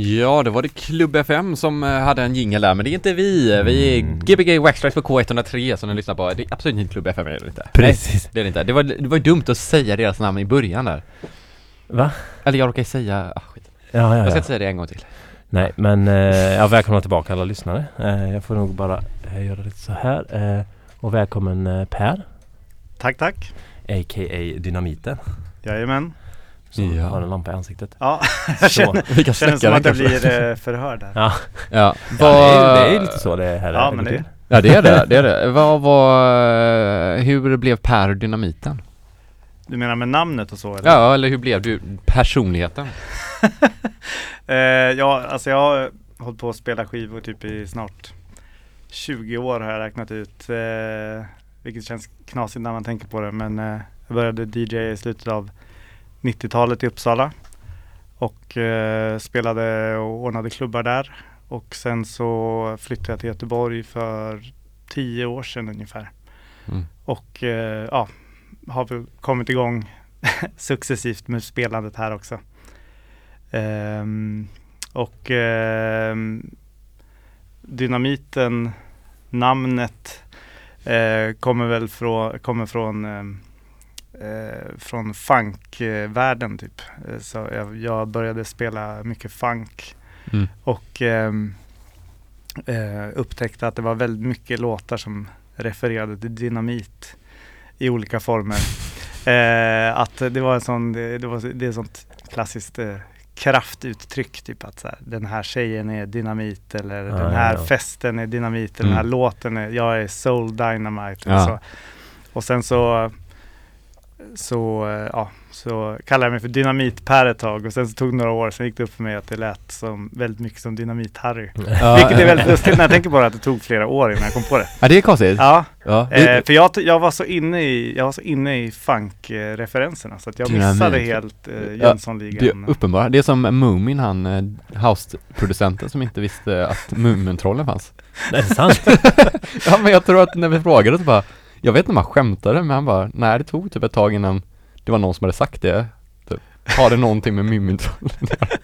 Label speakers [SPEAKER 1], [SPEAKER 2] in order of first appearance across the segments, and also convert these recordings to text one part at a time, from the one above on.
[SPEAKER 1] Ja, det var det Klubb FM som eh, hade en jingel där, men det är inte vi. Vi är
[SPEAKER 2] Mm.
[SPEAKER 1] Gbg Waxtrax på K103 som ni lyssnar på. Det är absolut inte Klubb FM, är det inte?
[SPEAKER 2] Precis.
[SPEAKER 1] Nej, det är det inte. Det var, det var dumt att säga deras namn i början där.
[SPEAKER 2] Va?
[SPEAKER 1] Eller jag råkar säga, ah, skit.
[SPEAKER 2] Ja,
[SPEAKER 1] Jag
[SPEAKER 2] ja,
[SPEAKER 1] ska
[SPEAKER 2] ja.
[SPEAKER 1] inte säga det en gång till.
[SPEAKER 2] Nej, men eh, ja, välkomna tillbaka alla lyssnare. Eh, jag får nog bara eh, göra lite så här. Eh, och välkommen eh, Per,
[SPEAKER 3] Tack, tack.
[SPEAKER 2] a.k.a. Dynamiten.
[SPEAKER 3] Jajamän.
[SPEAKER 2] Som
[SPEAKER 1] Ja.
[SPEAKER 2] har en lampa i ansiktet.
[SPEAKER 3] Ja, jag
[SPEAKER 2] Så.
[SPEAKER 3] känner, känner som att jag blir eh, förhörd här.
[SPEAKER 2] Ja,
[SPEAKER 1] Ja,
[SPEAKER 2] ja det, är, det är lite så det här
[SPEAKER 3] Ja, men det-
[SPEAKER 2] till.
[SPEAKER 1] Ja, det är det. Det är det. Vad var, hur blev Per Dynamiten?
[SPEAKER 3] Du menar med namnet och så eller?
[SPEAKER 1] Ja, eller hur blev du personligheten?
[SPEAKER 3] Eh, ja, alltså jag har hållit på att spela skivor typ i snart 20 år har jag räknat ut. Eh, vilket känns knasigt när man tänker på det. Men eh, jag började DJ i slutet av 90-talet i Uppsala. Och eh, spelade och ordnade klubbar där. Och sen så flyttade jag till Göteborg för 10 år sedan ungefär.
[SPEAKER 1] Mm.
[SPEAKER 3] Och eh, ja, har väl kommit igång successivt med spelandet här också. Ehm, och ehm, Dynamiten, namnet eh, kommer väl från, kommer från, ehm, eh, från funkvärlden typ. Eh, Så jag, jag började spela mycket funk
[SPEAKER 1] Mm.
[SPEAKER 3] och ehm, eh, upptäckte att det var väldigt mycket låtar som refererade till dynamit i olika former. Eh, att det var en sån, det, det, var, det är sånt klassiskt eh, kraftuttryck, typ att så här, den här tjejen är dynamit eller
[SPEAKER 2] Ja,
[SPEAKER 3] den här
[SPEAKER 2] ja, ja.
[SPEAKER 3] festen är dynamit, eller den här
[SPEAKER 1] Mm.
[SPEAKER 3] låten är, jag är soul dynamite.
[SPEAKER 1] Ja.
[SPEAKER 3] Så. Och sen så så, eh, ja, så kallade jag mig för Dynamit-Per ett tag och sen så tog det några år, sen gick det upp för mig att det lät som, väldigt mycket som Dynamit-Harry.
[SPEAKER 1] Ja,
[SPEAKER 3] Vilket är väldigt lustigt när jag tänker på det, att det tog flera år innan jag kom på det.
[SPEAKER 1] Ja, det är konstigt.
[SPEAKER 3] Ja,
[SPEAKER 1] Ja.
[SPEAKER 3] eh, för jag, jag var så inne i, jag var så inne i funk-referenserna så att jag
[SPEAKER 1] Dynamit.
[SPEAKER 3] missade helt eh,
[SPEAKER 1] Ja, Det
[SPEAKER 3] Jönssonligan.
[SPEAKER 1] är uppenbara. Det är som Moomin, han eh, house-producenten som inte visste att Mumintrollen fanns.
[SPEAKER 2] Det är sant.
[SPEAKER 1] Ja men jag tror att när vi frågade så bara Jag vet inte om han skämtade men han bara Nej det tog typ ett tag innan Det var någon som hade sagt det typ. Har det någonting med Mumintrollen att göra?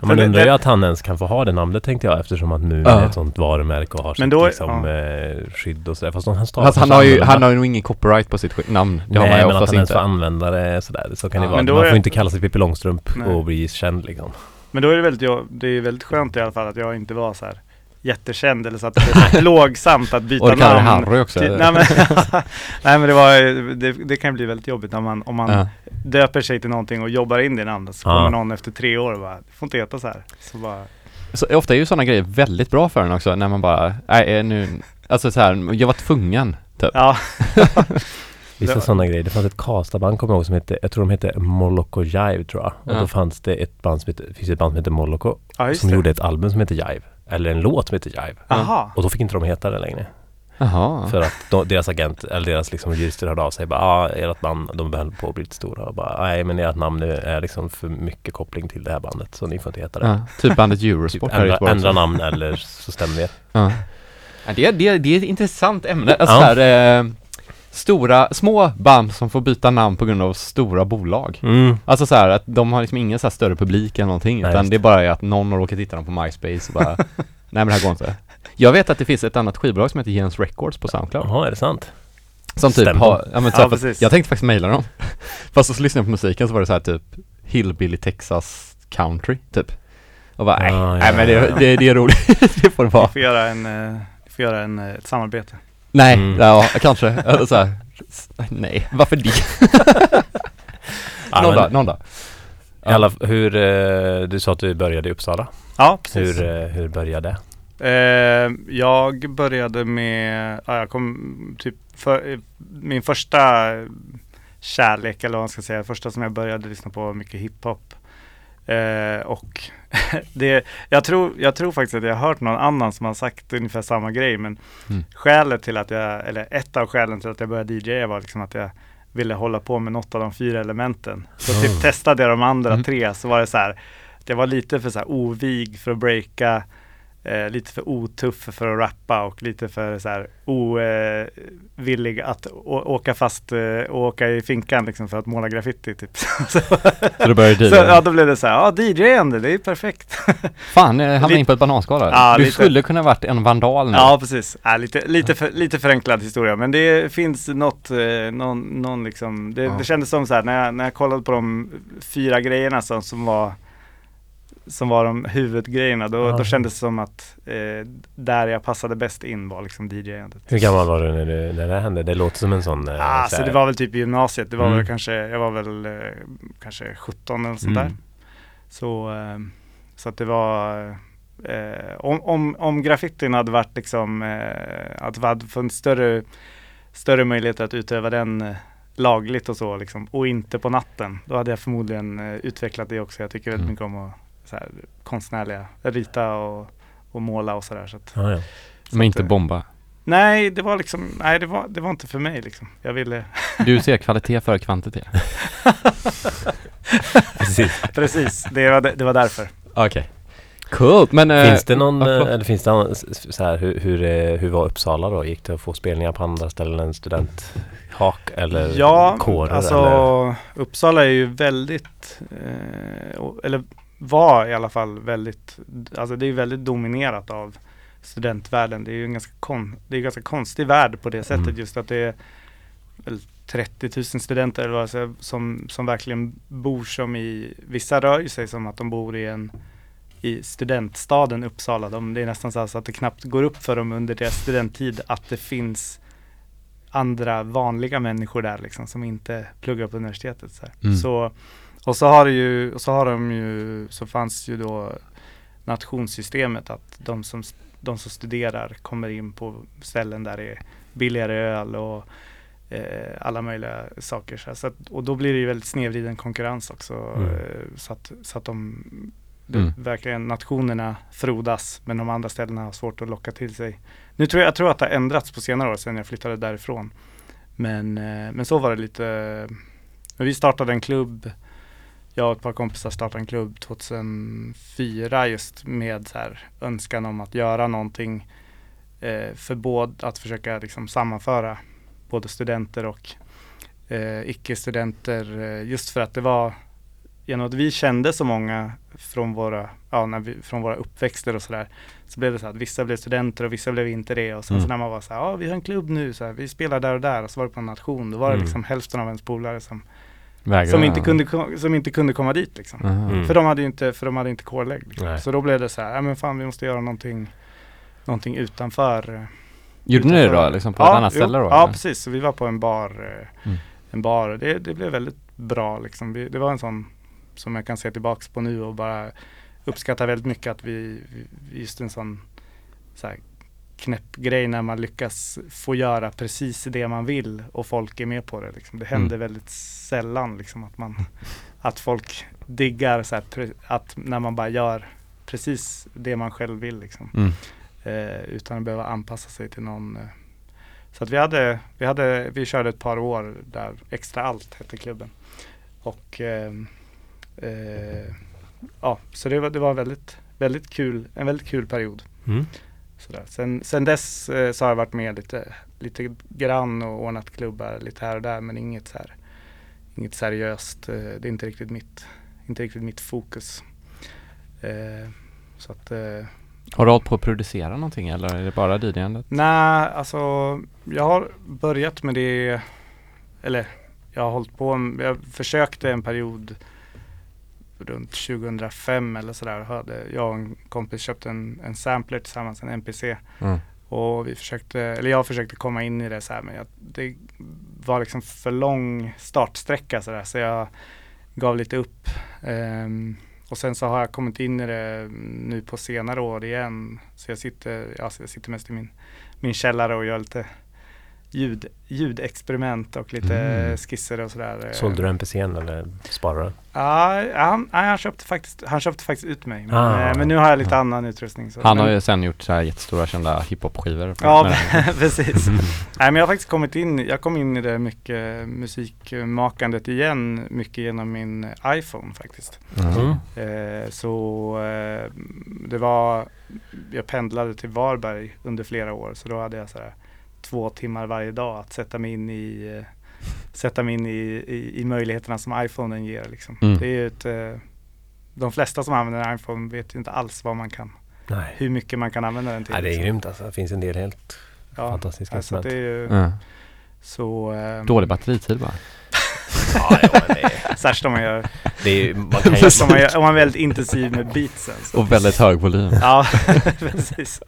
[SPEAKER 2] Ja, man undrar ju att han ens kan få ha det namnet tänkte jag eftersom att nu
[SPEAKER 1] Ja.
[SPEAKER 2] är ett sånt varumärke och har
[SPEAKER 3] Men
[SPEAKER 2] sitt
[SPEAKER 3] då-
[SPEAKER 2] liksom,
[SPEAKER 3] ja.
[SPEAKER 2] eh, skydd och sådär. Fast han
[SPEAKER 1] Alltså, han, har ju, han har ju nog ingen copyright på sitt namn Det har
[SPEAKER 2] Nej
[SPEAKER 1] man ju
[SPEAKER 2] men att han ens får använda det sådär. Så kan
[SPEAKER 1] Ja.
[SPEAKER 2] det vara.
[SPEAKER 3] Men
[SPEAKER 2] Man får inte kalla sig Pippi Långstrump
[SPEAKER 3] Nej.
[SPEAKER 2] och bli känd liksom.
[SPEAKER 3] Men då är det väldigt, jag, det är väldigt skönt i alla fall att jag inte var så här jättekänd eller så att det är så plågsamt att byta
[SPEAKER 1] Och
[SPEAKER 3] namn.
[SPEAKER 1] Harry också eller?
[SPEAKER 3] nej, men, nej men det var det, det kan bli väldigt jobbigt om man, om man
[SPEAKER 1] ja.
[SPEAKER 3] döper sig till någonting och jobbar in det namnet så
[SPEAKER 2] Ja.
[SPEAKER 3] kommer någon efter tre år och bara, du får inte heta så här. Så bara,
[SPEAKER 1] så, Ofta är ju sådana grejer väldigt bra för en också när man bara Nej eh, nu Alltså så här, jag var tvungen typ
[SPEAKER 3] ja.
[SPEAKER 2] Vissa sådana grejer. Det fanns ett kastaband kommer jag ihåg som hette, jag tror de hette Moloko Jive tror jag. Och
[SPEAKER 1] Ja.
[SPEAKER 2] då fanns det ett band som hette, finns ett band som heter Moloko.
[SPEAKER 3] ja
[SPEAKER 2] som
[SPEAKER 3] det.
[SPEAKER 2] gjorde ett album som heter Jive. Eller en låt som heter Jive.
[SPEAKER 3] Aha.
[SPEAKER 2] Och då fick inte de heta det längre.
[SPEAKER 1] Jaha
[SPEAKER 2] För att då, deras agent, eller deras liksom jurister hörde av sig bara ah, ert band, de höll på att bli lite stora och bara nej men ert namn nu är liksom för mycket koppling till det här bandet så ni får inte heta det.
[SPEAKER 1] ja, Typ bandet
[SPEAKER 2] Typ
[SPEAKER 1] Eurosport i
[SPEAKER 2] ändra, ändra namn eller så stämmer vi.
[SPEAKER 1] Ja. Ja, det, det, det är ett intressant ämne, alltså
[SPEAKER 2] Ja.
[SPEAKER 1] så här, eh, Stora, små band som får byta namn på grund av stora bolag
[SPEAKER 2] Mm.
[SPEAKER 1] Alltså så här att de har liksom ingen så här större publik eller någonting
[SPEAKER 2] Nej,
[SPEAKER 1] utan
[SPEAKER 2] just
[SPEAKER 1] det är bara att någon har råkat hitta dem på MySpace och bara Nej men det här går inte Jag vet att det finns ett annat skivbolag som heter Jens Records på Soundcloud
[SPEAKER 2] Jaha, är det sant?
[SPEAKER 1] Som typ
[SPEAKER 2] Stämmer.
[SPEAKER 1] har, ja men så
[SPEAKER 3] Ja,
[SPEAKER 1] här, fast
[SPEAKER 3] precis.
[SPEAKER 1] Jag tänkte faktiskt mejla dem Fast så lyssnade jag på musiken så var det så här typ Hillbilly Texas Country typ Och bara nej,
[SPEAKER 2] Ah, ja,
[SPEAKER 1] nej men det,
[SPEAKER 2] ja, ja.
[SPEAKER 1] det, det är roligt, det får det
[SPEAKER 3] Vi
[SPEAKER 1] vara
[SPEAKER 3] får göra en, eh, vi får göra en, eh, ett samarbete.
[SPEAKER 1] Nej,
[SPEAKER 2] Mm.
[SPEAKER 1] ja kanske, eller så här, nej, varför det?
[SPEAKER 2] Ja,
[SPEAKER 1] någon
[SPEAKER 2] men-
[SPEAKER 1] dag, någon dag
[SPEAKER 2] I alla, hur, eh, du sa att du började i Uppsala.
[SPEAKER 3] Ja, precis.
[SPEAKER 2] Hur, eh, hur började?
[SPEAKER 3] Eh, jag började med, ja, jag kom typ för, eh, min första kärlek eller vad man ska säga, första som jag började lyssna på var mycket hiphop. Eh, och det, jag, tror, jag tror faktiskt att jag har hört någon annan som har sagt ungefär samma grej men
[SPEAKER 1] Mm.
[SPEAKER 3] skälet till att jag, eller ett av skälen till att jag började DJa var liksom att jag ville hålla på med något av de fyra elementen. Så
[SPEAKER 2] Oh.
[SPEAKER 3] typ testade jag de andra
[SPEAKER 1] Mm.
[SPEAKER 3] tre så var det så här, att jag var lite för så här ovig för att breaka eh, lite för otuff för att rappa och lite för så här ovillig att å- åka fast eh, och åka i finkan liksom för att måla graffiti typ. så,
[SPEAKER 1] Så då började
[SPEAKER 3] så,
[SPEAKER 1] du,
[SPEAKER 3] ja, då blev det så här, ja DJ-ande, det är perfekt.
[SPEAKER 1] fan jag hamnade
[SPEAKER 3] Lite-
[SPEAKER 1] in på ett bananskal.
[SPEAKER 3] Ja,
[SPEAKER 1] Du
[SPEAKER 3] lite.
[SPEAKER 1] skulle kunna varit en vandal nu.
[SPEAKER 3] Ja, precis. Ja, lite, lite, för, lite förenklad historia, men det finns något, eh, någon, någon liksom, det,
[SPEAKER 1] Ja.
[SPEAKER 3] det kändes som så här när jag, när jag kollade på de fyra grejerna som, som var som var de huvudgrejerna, då,
[SPEAKER 2] Ja.
[SPEAKER 3] då kändes det som att eh, där jag passade bäst in var liksom DJ-andet.
[SPEAKER 2] Hur gammal var du när, du när det hände? Det låter som en sån... eh,
[SPEAKER 3] Ah,
[SPEAKER 2] så
[SPEAKER 3] så
[SPEAKER 2] här-
[SPEAKER 3] det var väl typ i gymnasiet, det var
[SPEAKER 2] Mm.
[SPEAKER 3] väl kanske, jag var väl eh, kanske 17 eller sånt
[SPEAKER 2] Mm.
[SPEAKER 3] där. Så, eh, så att det var, eh, om, om, om graffitin hade varit liksom, eh, att vi hade funnits större, större möjligheter att utöva den eh, lagligt och så liksom, och inte på natten, då hade jag förmodligen utvecklat det också. Jag tycker väldigt
[SPEAKER 1] Mm.
[SPEAKER 3] mycket om att så här, konstnärliga, rita och, och måla och sådär. Så att,
[SPEAKER 2] Ja, ja.
[SPEAKER 3] så
[SPEAKER 1] Men
[SPEAKER 3] att,
[SPEAKER 1] inte
[SPEAKER 3] eh,
[SPEAKER 1] bomba.
[SPEAKER 3] Nej, det var liksom, nej det var, det var inte för mig liksom. Jag ville
[SPEAKER 1] Du ser kvalitet före kvantitet.
[SPEAKER 2] Precis.
[SPEAKER 3] Precis, det var, det var därför.
[SPEAKER 1] Okej. Coolt, men... eh,
[SPEAKER 2] Finns det någon,
[SPEAKER 1] ja, förlåt.
[SPEAKER 2] eller finns det någon, så här, hur, hur, eh, hur var Uppsala då? Gick det att få spelningar på andra ställen än studenthak eller
[SPEAKER 3] Ja,
[SPEAKER 2] kårer?
[SPEAKER 3] alltså
[SPEAKER 2] eller?
[SPEAKER 3] Uppsala är ju väldigt, eh, eller var i alla fall väldigt, alltså det är väldigt dominerat av studentvärlden. Det är ju en ganska, kon, det är en ganska konstig värld på det sättet
[SPEAKER 2] Mm.
[SPEAKER 3] just att det är väl 30 000 studenter eller säger, som, som verkligen bor som i, vissa rör ju sig som att de bor i en i studentstaden Uppsala. De, det är nästan så, att det knappt går upp för dem under deras studenttid att det finns andra vanliga människor där liksom som inte pluggar på universitetet. Så.
[SPEAKER 1] Mm.
[SPEAKER 3] så Och så har det ju, och så har de ju, så fanns ju då nationssystemet att de som, de som studerar kommer in på ställen där det är billigare öl och eh, alla möjliga saker. Så, att, och då blir det ju väldigt snedvriden konkurrens också.
[SPEAKER 2] Mm.
[SPEAKER 3] Eh, så, att, så att de,
[SPEAKER 1] Mm.
[SPEAKER 3] verkligen nationerna frodas men de andra ställena har svårt att locka till sig. Nu tror jag, jag tror att det har ändrats på senare år sedan jag flyttade därifrån. Men, eh, men så var det lite. Vi startade en klubb. Jag och ett par kompisar startade en klubb 2004 just med så här önskan om att göra någonting eh, för både att försöka liksom sammanföra både studenter och eh, icke-studenter eh, just för att det var genom att vi kände så många från våra, ja, när vi, från våra uppväxter och sådär så blev det så att vissa blev studenter och vissa blev inte det och sen så
[SPEAKER 1] Mm.
[SPEAKER 3] när man var så här, ja vi har en klubb nu, så här, vi spelar där och där och så var det på en nation, då var det
[SPEAKER 2] Mm.
[SPEAKER 3] liksom hälften av ens polare som,
[SPEAKER 1] Vägrar
[SPEAKER 3] som, inte kunde, som inte kunde komma dit liksom.
[SPEAKER 2] Mm.
[SPEAKER 3] För de hade ju inte, för de hade inte kårlägg. Liksom. Så då blev det så här, ja men fan vi måste göra någonting, någonting utanför. eh,
[SPEAKER 1] Gjorde ni det då?
[SPEAKER 3] utanför-
[SPEAKER 1] Liksom på
[SPEAKER 3] ja,
[SPEAKER 1] ett annat
[SPEAKER 3] jo,
[SPEAKER 1] ställe då?
[SPEAKER 3] Ja
[SPEAKER 1] eller?
[SPEAKER 3] precis, så vi var på en bar. eh,
[SPEAKER 1] Mm.
[SPEAKER 3] En bar. Det, det blev väldigt bra liksom. Vi, det var en sån som jag kan se tillbaks på nu och bara uppskattar väldigt mycket att vi, vi just en sån så här, knäpp grej när man lyckas få göra precis det man vill och folk är med på det. Liksom. Det händer väldigt sällan liksom, att, man, att folk diggar så här, att när man bara gör precis det man själv vill. Liksom
[SPEAKER 1] Mm.
[SPEAKER 3] eh, utan att behöva anpassa sig till någon. Eh. Så att vi hade, vi hade, vi körde ett par år där Extra Allt hette klubben. Och eh, eh, ja, så det var, det var väldigt, väldigt kul, en väldigt kul period.
[SPEAKER 2] Mm.
[SPEAKER 3] Sådär. Sen, sen dess eh, så har jag varit med lite, lite grann och ordnat klubbar lite här och där men inget så här, inget seriöst. Eh, det är inte riktigt mitt, inte riktigt mitt fokus. Eh, så att
[SPEAKER 1] Har du hållit på att producera någonting eller är det bara DJandet?
[SPEAKER 3] Nej, alltså jag har börjat med det, eller jag har hållit på, jag försökte en period runt 2005 eller sådär. Hade, jag och en kompis köpte en, en sampler tillsammans, en MPC.
[SPEAKER 1] Mm.
[SPEAKER 3] Och vi försökte, eller jag försökte komma in i det så här men jag, det var liksom för lång startsträcka så där så jag gav lite upp. Ehm, och sen så har jag kommit in i det nu på senare år igen. Så jag sitter, alltså jag sitter mest i min, min källare och gör lite ljud, ljudexperiment och lite
[SPEAKER 1] Mm.
[SPEAKER 3] skisser och sådär.
[SPEAKER 2] Sålde du NPCn eller sparade?
[SPEAKER 3] Ja, han, han, köpte faktiskt, han köpte faktiskt ut mig. Men,
[SPEAKER 2] Ah.
[SPEAKER 3] eh, men nu har jag lite annan utrustning. Så.
[SPEAKER 1] Han har ju sen gjort så här jättestora kända hiphop-skivor.
[SPEAKER 3] Ja, precis. Nej men jag har faktiskt kommit in, jag kom in i det mycket musikmakandet igen, mycket genom min iPhone faktiskt.
[SPEAKER 1] Mm.
[SPEAKER 2] Mm.
[SPEAKER 3] Eh, så eh, det var, jag pendlade till Varberg under flera år så då hade jag så här, två timmar varje dag att sätta mig in i sätta mig in i, i, i möjligheterna som iPhonen ger. Liksom.
[SPEAKER 1] Mm.
[SPEAKER 3] Det är ju ett, eh, de flesta som använder iPhone vet ju inte alls vad man kan,
[SPEAKER 2] Nej.
[SPEAKER 3] hur mycket man kan använda den till.
[SPEAKER 2] Nej, det är
[SPEAKER 3] liksom.
[SPEAKER 2] grymt alltså. Det finns en del helt
[SPEAKER 3] Ja,
[SPEAKER 2] fantastiska
[SPEAKER 3] alltså det
[SPEAKER 2] instrument.
[SPEAKER 3] är ju
[SPEAKER 1] Ja.
[SPEAKER 3] så eh,
[SPEAKER 1] Dålig batteritid bara.
[SPEAKER 2] Ja, ja, det, är-
[SPEAKER 3] särskilt om man gör,
[SPEAKER 2] det är man kan ju,
[SPEAKER 3] särskilt om man, gör, om man är väldigt intensiv med beatsen. Så.
[SPEAKER 1] Och väldigt hög volym.
[SPEAKER 3] Ja, precis.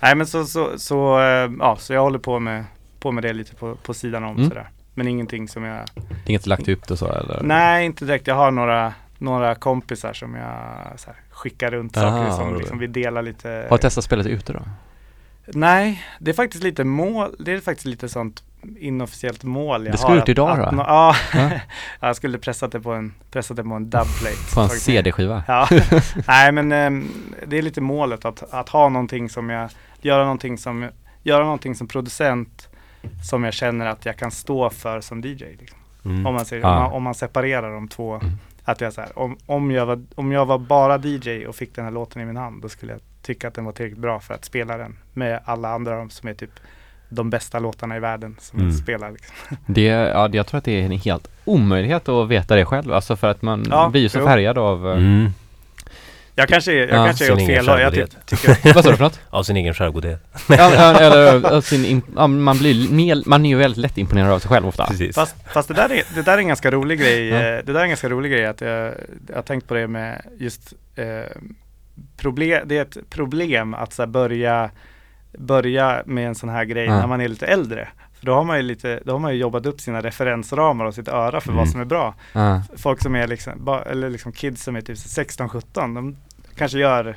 [SPEAKER 3] Nej men så, så, så, eh, ja, så jag håller på med, på med det lite på, på sidan om
[SPEAKER 1] Mm.
[SPEAKER 3] sådär. Men ingenting som jag,
[SPEAKER 1] Inget lagt upp det så eller?
[SPEAKER 3] nej inte direkt. Jag har några, några kompisar som jag här, skickar runt
[SPEAKER 1] Ah,
[SPEAKER 3] saker
[SPEAKER 1] vad
[SPEAKER 3] som
[SPEAKER 1] roligt.
[SPEAKER 3] liksom, vi delar lite.
[SPEAKER 1] Har du testat spelet ute då?
[SPEAKER 3] Nej, det är faktiskt lite mål, det är faktiskt lite sånt inofficiellt mål jag
[SPEAKER 1] Det ska
[SPEAKER 3] har.
[SPEAKER 1] ut
[SPEAKER 3] att-
[SPEAKER 1] idag
[SPEAKER 3] att
[SPEAKER 1] då?
[SPEAKER 3] nå- Ja,
[SPEAKER 1] Ja.
[SPEAKER 3] jag skulle pressat det på en, pressat det på en dubplate.
[SPEAKER 1] På en. CD-skiva?
[SPEAKER 3] Ja, nej men ehm, det är lite målet att, att ha någonting som jag, göra någonting som, göra någonting som producent som jag känner att jag kan stå för som DJ. Liksom.
[SPEAKER 2] mm.
[SPEAKER 3] Om, man säger,
[SPEAKER 1] Ja.
[SPEAKER 3] om, man, om man separerar de två.
[SPEAKER 1] Mm.
[SPEAKER 3] Att jag så här, om, om, jag var, om jag var bara DJ och fick den här låten i min hand då skulle jag tycka att den var tillräckligt bra för att spela den med alla andra som är typ de bästa låtarna i världen som
[SPEAKER 2] Mm.
[SPEAKER 3] spelar. Liksom.
[SPEAKER 1] Det, ja, det- jag tror att det är en helt omöjlighet att veta det själv, alltså för att man
[SPEAKER 3] Ja,
[SPEAKER 1] blir ju så
[SPEAKER 3] jo.
[SPEAKER 1] färgad av, eh,
[SPEAKER 2] Mm.
[SPEAKER 3] Jag kanske, är- jag
[SPEAKER 1] Ja,
[SPEAKER 3] kanske är åt fel håll. Jag ty, tycker,
[SPEAKER 1] vad sa du för något?
[SPEAKER 2] Av sin egen självgodhet.
[SPEAKER 1] ja, eller ja, sin, ja, man blir mer, man är ju väldigt lätt imponerad av sig själv ofta.
[SPEAKER 2] Precis.
[SPEAKER 3] Fast, fast det, där är, det där är en ganska rolig grej.
[SPEAKER 1] Ja.
[SPEAKER 3] eh, Det där är en ganska rolig grej att jag, jag har tänkt på det med just eh, problem. Det är ett problem att så här, börja, börja med en sån här grej
[SPEAKER 1] Ja.
[SPEAKER 3] när man är lite äldre. För då har man ju lite, då har man ju jobbat upp sina referensramar och sitt öra för
[SPEAKER 2] Mm.
[SPEAKER 3] vad som är bra.
[SPEAKER 1] Ja,
[SPEAKER 3] Folk som är liksom, eller liksom kids som är typ 16-17, de kanske gör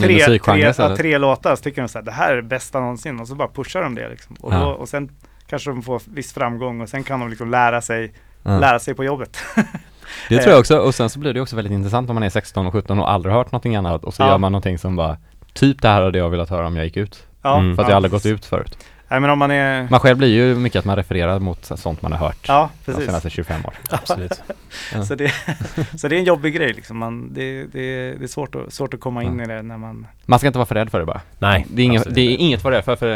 [SPEAKER 3] tre, tre, ja,
[SPEAKER 1] istället.
[SPEAKER 3] tre låtar så tycker de så här, det här är det bästa någonsin och så bara pushar de det liksom. Och, då, och sen kanske de får viss framgång och sen kan de liksom lära sig, lära sig på jobbet.
[SPEAKER 1] Det tror jag också, och sen så blir det också väldigt intressant om man är 16 och 17 och aldrig hört någonting annat och så
[SPEAKER 3] Ja.
[SPEAKER 1] gör man någonting som bara Typ det här hade jag velat höra om jag gick ut.
[SPEAKER 3] Ja,
[SPEAKER 2] Mm.
[SPEAKER 1] För att
[SPEAKER 3] ja.
[SPEAKER 1] jag aldrig gått ut förut.
[SPEAKER 3] Nej men om man är,
[SPEAKER 1] Man själv blir ju mycket att man refererar mot sånt man har hört
[SPEAKER 3] ja
[SPEAKER 1] de
[SPEAKER 3] precis.
[SPEAKER 1] senaste 25 år.
[SPEAKER 2] Absolut.
[SPEAKER 1] Ja.
[SPEAKER 3] Så, det, så det är en jobbig grej liksom. Man, det, det, det är svårt att, svårt att komma in
[SPEAKER 1] Ja.
[SPEAKER 3] i det när man,
[SPEAKER 1] Man ska inte vara för rädd för det bara.
[SPEAKER 2] Nej.
[SPEAKER 1] Det är inget, det är inget vara rädd för, för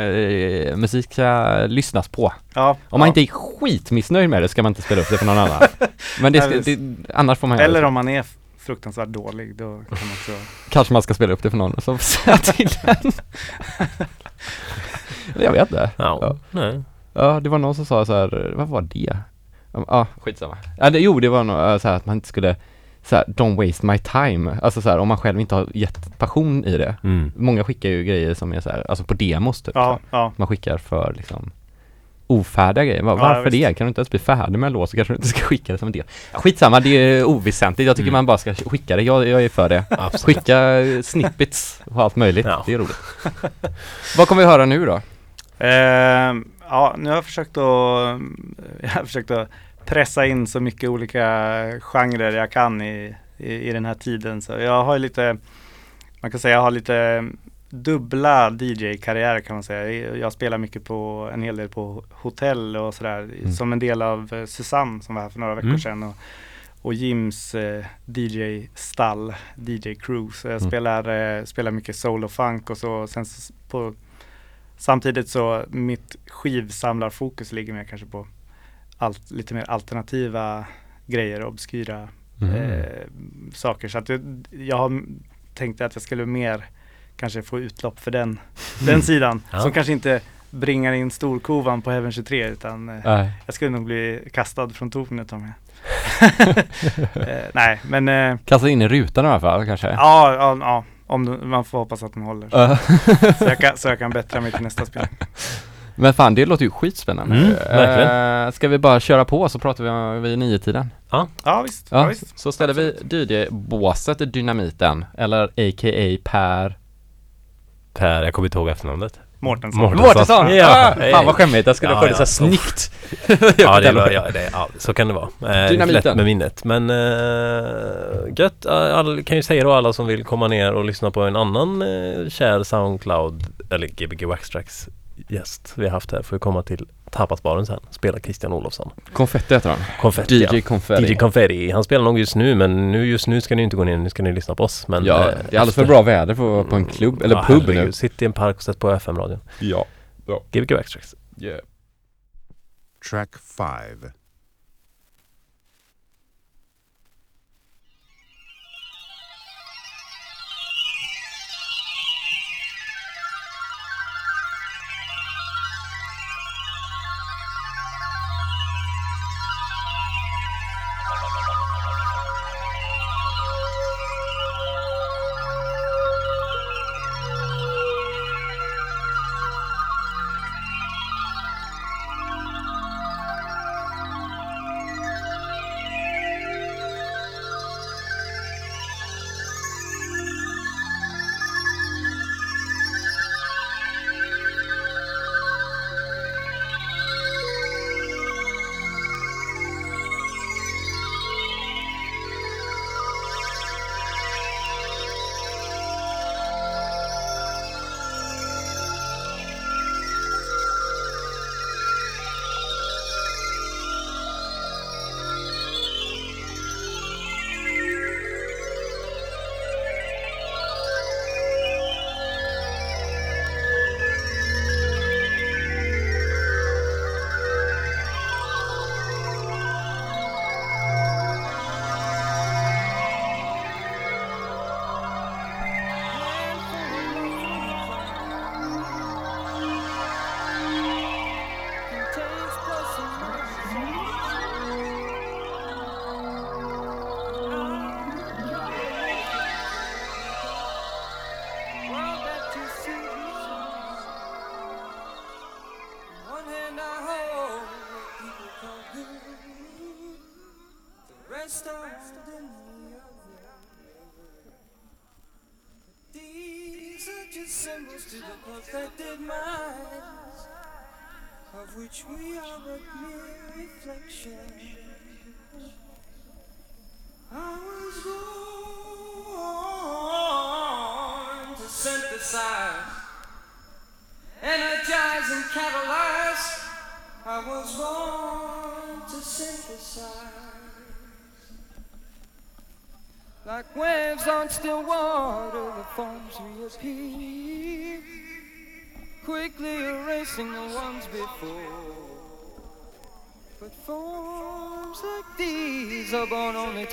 [SPEAKER 1] eh, musik ska lyssnas på.
[SPEAKER 3] ja.
[SPEAKER 1] Om man
[SPEAKER 3] ja.
[SPEAKER 1] inte är skitmissnöjd med det ska man inte spela upp det för någon annan. Men det, ska, det annars får man
[SPEAKER 3] Eller
[SPEAKER 1] det.
[SPEAKER 3] om man är fruktansvärt dålig, då kan man också
[SPEAKER 1] Kanske man ska spela upp det för någon som säger till en. jag vet inte.
[SPEAKER 2] Ja.
[SPEAKER 1] Ja.
[SPEAKER 2] Nej.
[SPEAKER 1] Ja, det var någon som sa så här, vad var det? Ja, ah, skitsamma. Ja, det, jo, det var nog äh, så här att man inte skulle så här, don't waste my time. Alltså så här, om man själv inte har gett passion i det.
[SPEAKER 2] Mm.
[SPEAKER 1] Många skickar ju grejer som är så här, alltså på demos typ.
[SPEAKER 3] Ja, ja.
[SPEAKER 1] Man skickar för liksom ofärdiga grejer. Var,
[SPEAKER 3] Ja,
[SPEAKER 1] varför
[SPEAKER 3] visst.
[SPEAKER 1] det? Kan du inte ens bli färdig med en låt så kanske du inte ska skicka det som en del. Skitsamma, det är oväsentligt. Jag tycker
[SPEAKER 2] Mm.
[SPEAKER 1] man bara ska skicka det. Jag, jag är för det.
[SPEAKER 2] Absolut.
[SPEAKER 1] Skicka snippets och allt möjligt.
[SPEAKER 2] Ja.
[SPEAKER 1] Det är roligt. Vad kommer vi höra nu då?
[SPEAKER 3] Ehm, ja, nu har jag försökt att, jag har försökt att pressa in så mycket olika genrer jag kan i, i, i den här tiden. Så jag har lite, man kan säga jag har lite dubbla DJ-karriärer kan man säga. Jag spelar mycket på, en hel del på hotell och sådär.
[SPEAKER 1] Mm.
[SPEAKER 3] Som en del av eh, Susanne som var här för några veckor
[SPEAKER 2] Mm.
[SPEAKER 3] sedan. Och, och Jims eh, DJ-stall, DJ-crew. Så jag
[SPEAKER 1] Mm.
[SPEAKER 3] spelar, eh, spelar mycket soul och funk och så. Sen på Samtidigt så mitt skivsamlarfokus ligger mer kanske på allt, lite mer alternativa grejer, obskyra
[SPEAKER 1] Mm.
[SPEAKER 3] eh, saker. Så att jag, jag har tänkt att jag skulle mer kanske få utlopp för den, den sidan.
[SPEAKER 2] Ja.
[SPEAKER 3] Som kanske inte bringar in storkovan på Heaven 23 utan eh, jag skulle nog bli kastad från tornet om jag eh, Nej men eh,
[SPEAKER 1] Kasta in i rutan i alla fall kanske?
[SPEAKER 3] ja, ja, ja om du, man får hoppas att den håller.
[SPEAKER 1] Ja.
[SPEAKER 3] Så, jag kan, så jag kan bättra mig till nästa spel.
[SPEAKER 1] Men fan, det låter ju skitspännande.
[SPEAKER 2] Mm, verkligen.
[SPEAKER 1] Eh, ska vi bara köra på så pratar vi om vid nio-tiden?
[SPEAKER 3] Ja visst, ja,
[SPEAKER 1] Ja,
[SPEAKER 3] visst.
[SPEAKER 1] så ställer vi DJ-båset Dynamiten, eller a.k.a. Per
[SPEAKER 2] Per, jag kommer inte ihåg efternamnet.
[SPEAKER 3] Mårtensson.
[SPEAKER 2] Mårtensson.
[SPEAKER 1] Mårtensson!
[SPEAKER 2] Ja,
[SPEAKER 1] ah, fan vad skämmigt, jag skulle
[SPEAKER 2] Ja,
[SPEAKER 1] det
[SPEAKER 2] ja.
[SPEAKER 1] så här snyggt
[SPEAKER 2] Ja, det var, ja, det, ja, så kan det vara. Eh,
[SPEAKER 1] Dynamiten.
[SPEAKER 2] lätt med minnet. Men uh, gött, alla, kan ju säga då alla som vill komma ner och lyssna på en annan uh, kär Soundcloud eller Gbg Waxtrax gäst vi har haft här får ju komma till tapasbaren sen. Spelar Christian Olofsson.
[SPEAKER 1] Konfetti heter han.
[SPEAKER 2] Konfetti
[SPEAKER 1] DJ
[SPEAKER 2] ja.
[SPEAKER 1] Konfetti.
[SPEAKER 2] DJ Confetti. Han spelar nog just nu men nu, just nu ska ni inte gå ner, nu ska ni lyssna på oss. Men,
[SPEAKER 1] ja,
[SPEAKER 2] eh,
[SPEAKER 1] det är alldeles för bra väder för att vara på en klubb, eller
[SPEAKER 2] Ja,
[SPEAKER 1] pub
[SPEAKER 2] herregud.
[SPEAKER 1] nu.
[SPEAKER 2] Sitt i en park och sätt på FM-radion.
[SPEAKER 1] Ja.
[SPEAKER 2] Gbg Backstracks.
[SPEAKER 1] Yeah.
[SPEAKER 4] Track 5.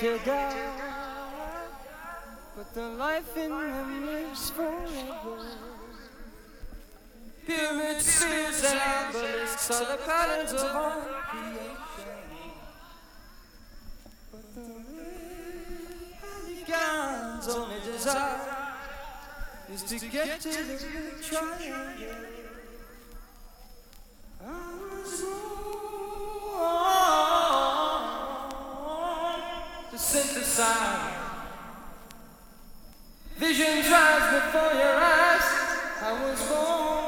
[SPEAKER 5] To die, but the life in them lives forever. Pyramids, spheres, and obelisks are the patterns of all creation. But the polygon's only desire is to get to the triangle. Synthesize. Visions rise before your eyes. I was born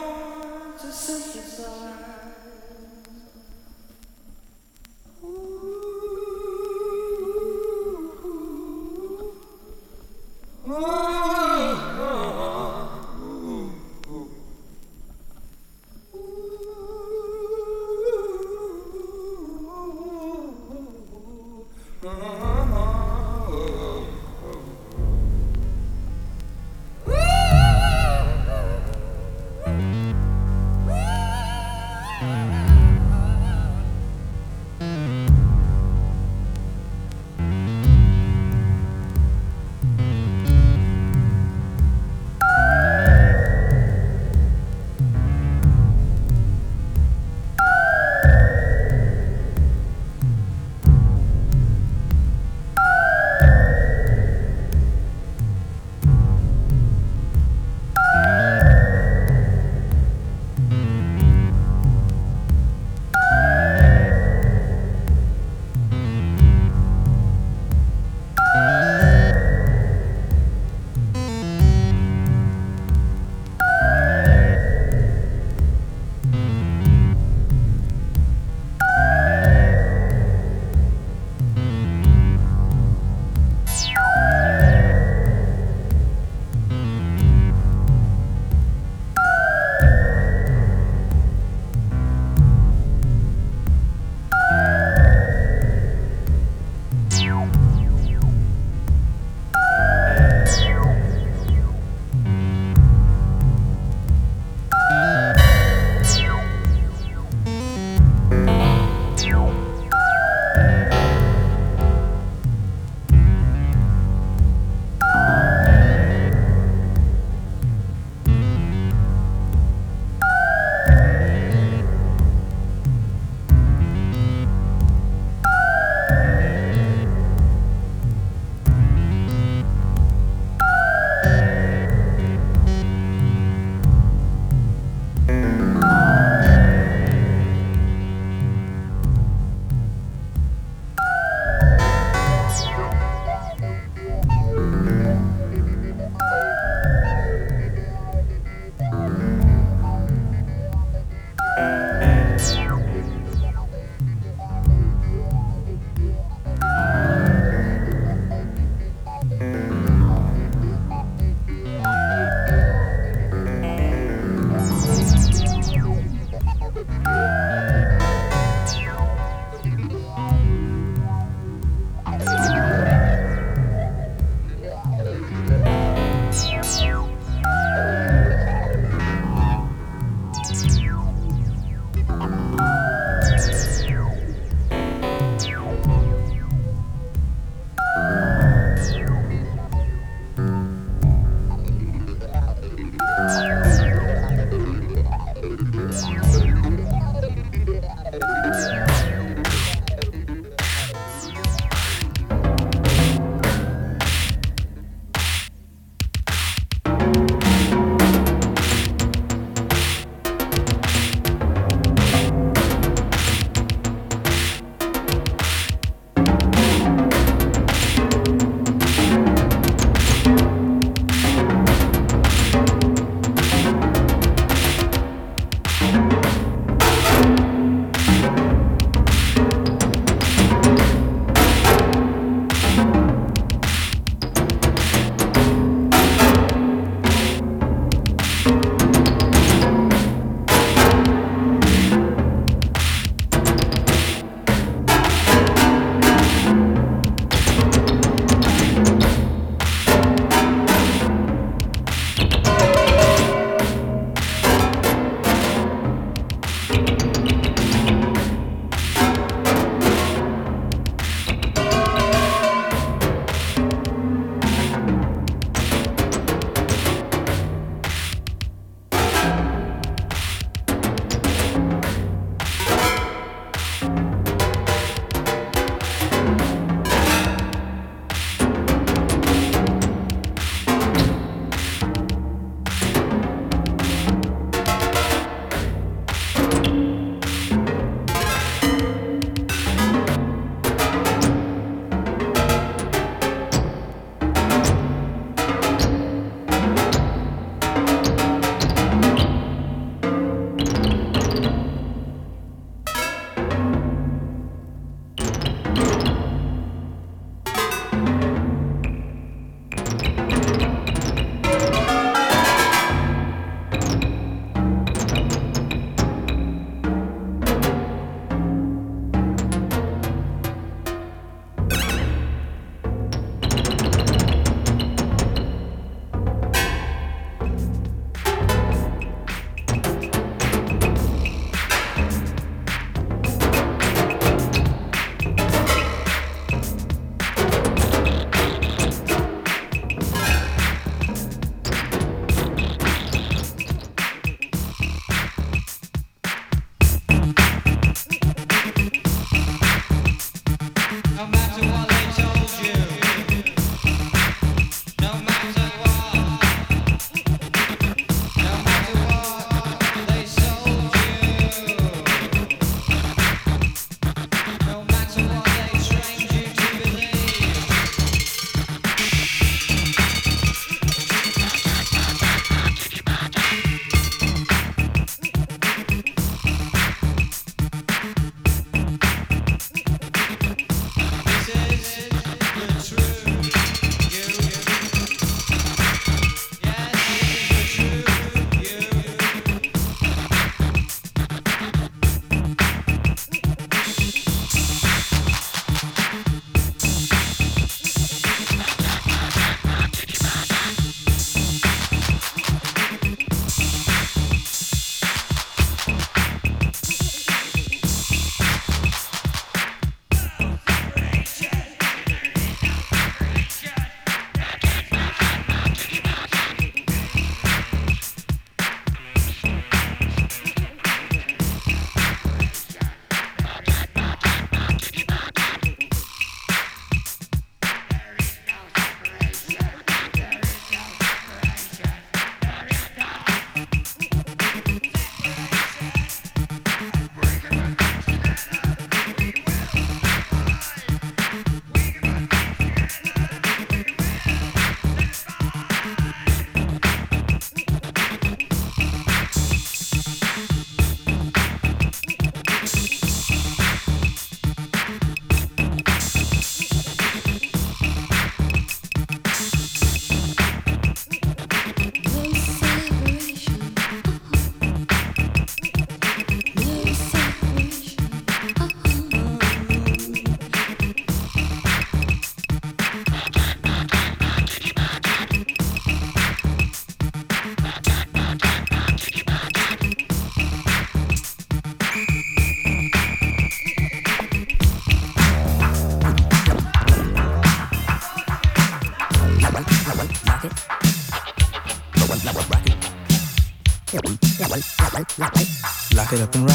[SPEAKER 6] get up and run.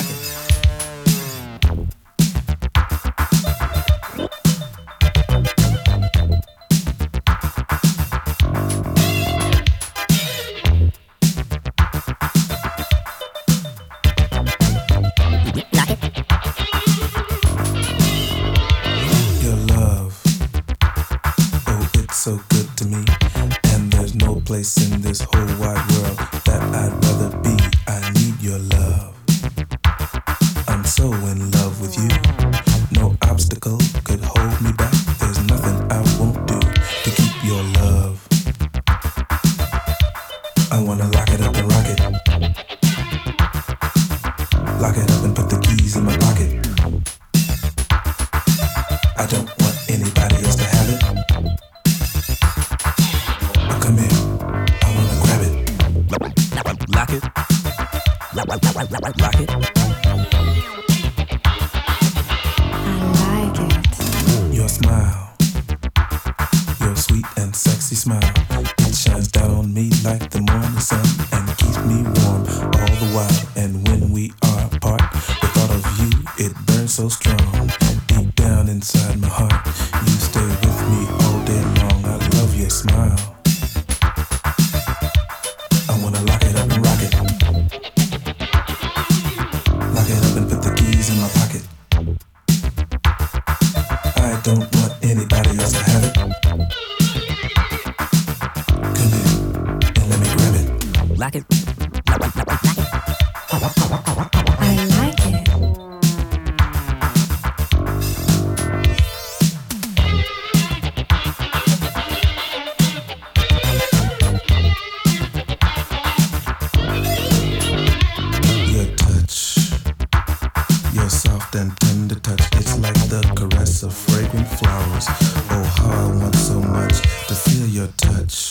[SPEAKER 6] of fragrant flowers. Oh, how I want so much to feel your touch.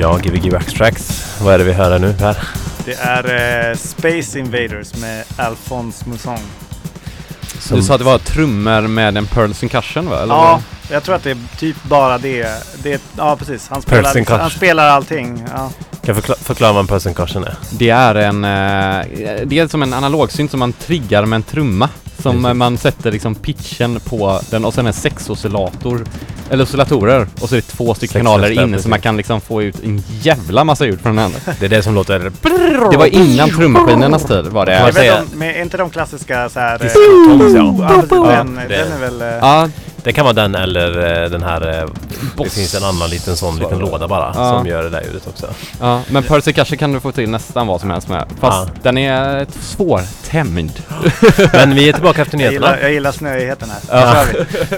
[SPEAKER 2] Ja, Gbg Wax Tracks. Vad är det vi hör här nu? Här.
[SPEAKER 3] Det är eh, Space Invaders med Alphonse Mousson.
[SPEAKER 1] Du sa att det var trummor med en Pearl Concussion va? Eller
[SPEAKER 3] Ja, jag tror att det är typ bara det. det är, ja, precis. Han spelar, liksom, han spelar allting. Ja.
[SPEAKER 2] Kan jag förkla- förklara vad en person caution är?
[SPEAKER 1] Det är en, eh, det är som en analogsynt som man triggar med en trumma. Som
[SPEAKER 2] Precis.
[SPEAKER 1] man sätter liksom pitchen på den och sen en sexoscillator, eller oscillatorer och så är det två stycken kanaler inne så man kan liksom få ut en jävla massa ljud från den.
[SPEAKER 2] Det är det som låter...
[SPEAKER 1] Det var innan trummaskinernas tid var det.
[SPEAKER 3] Jag vet, de, med, är inte de klassiska så här... eh, den, är väl... eh,
[SPEAKER 1] Ja,
[SPEAKER 2] Det kan vara den eller eh, den här... eh, Det
[SPEAKER 1] Boss.
[SPEAKER 2] finns en annan liten sån liten låda bara
[SPEAKER 1] Ja.
[SPEAKER 2] som gör det där ljudet också.
[SPEAKER 1] ja, men Percy kanske kan du få till nästan vad som helst med. Fast
[SPEAKER 2] Ja.
[SPEAKER 1] den är svårtämjd.
[SPEAKER 2] Men vi är tillbaka efter
[SPEAKER 3] jag,
[SPEAKER 2] nyheterna.
[SPEAKER 3] gillar, jag gillar snöigheten här.
[SPEAKER 2] Ja.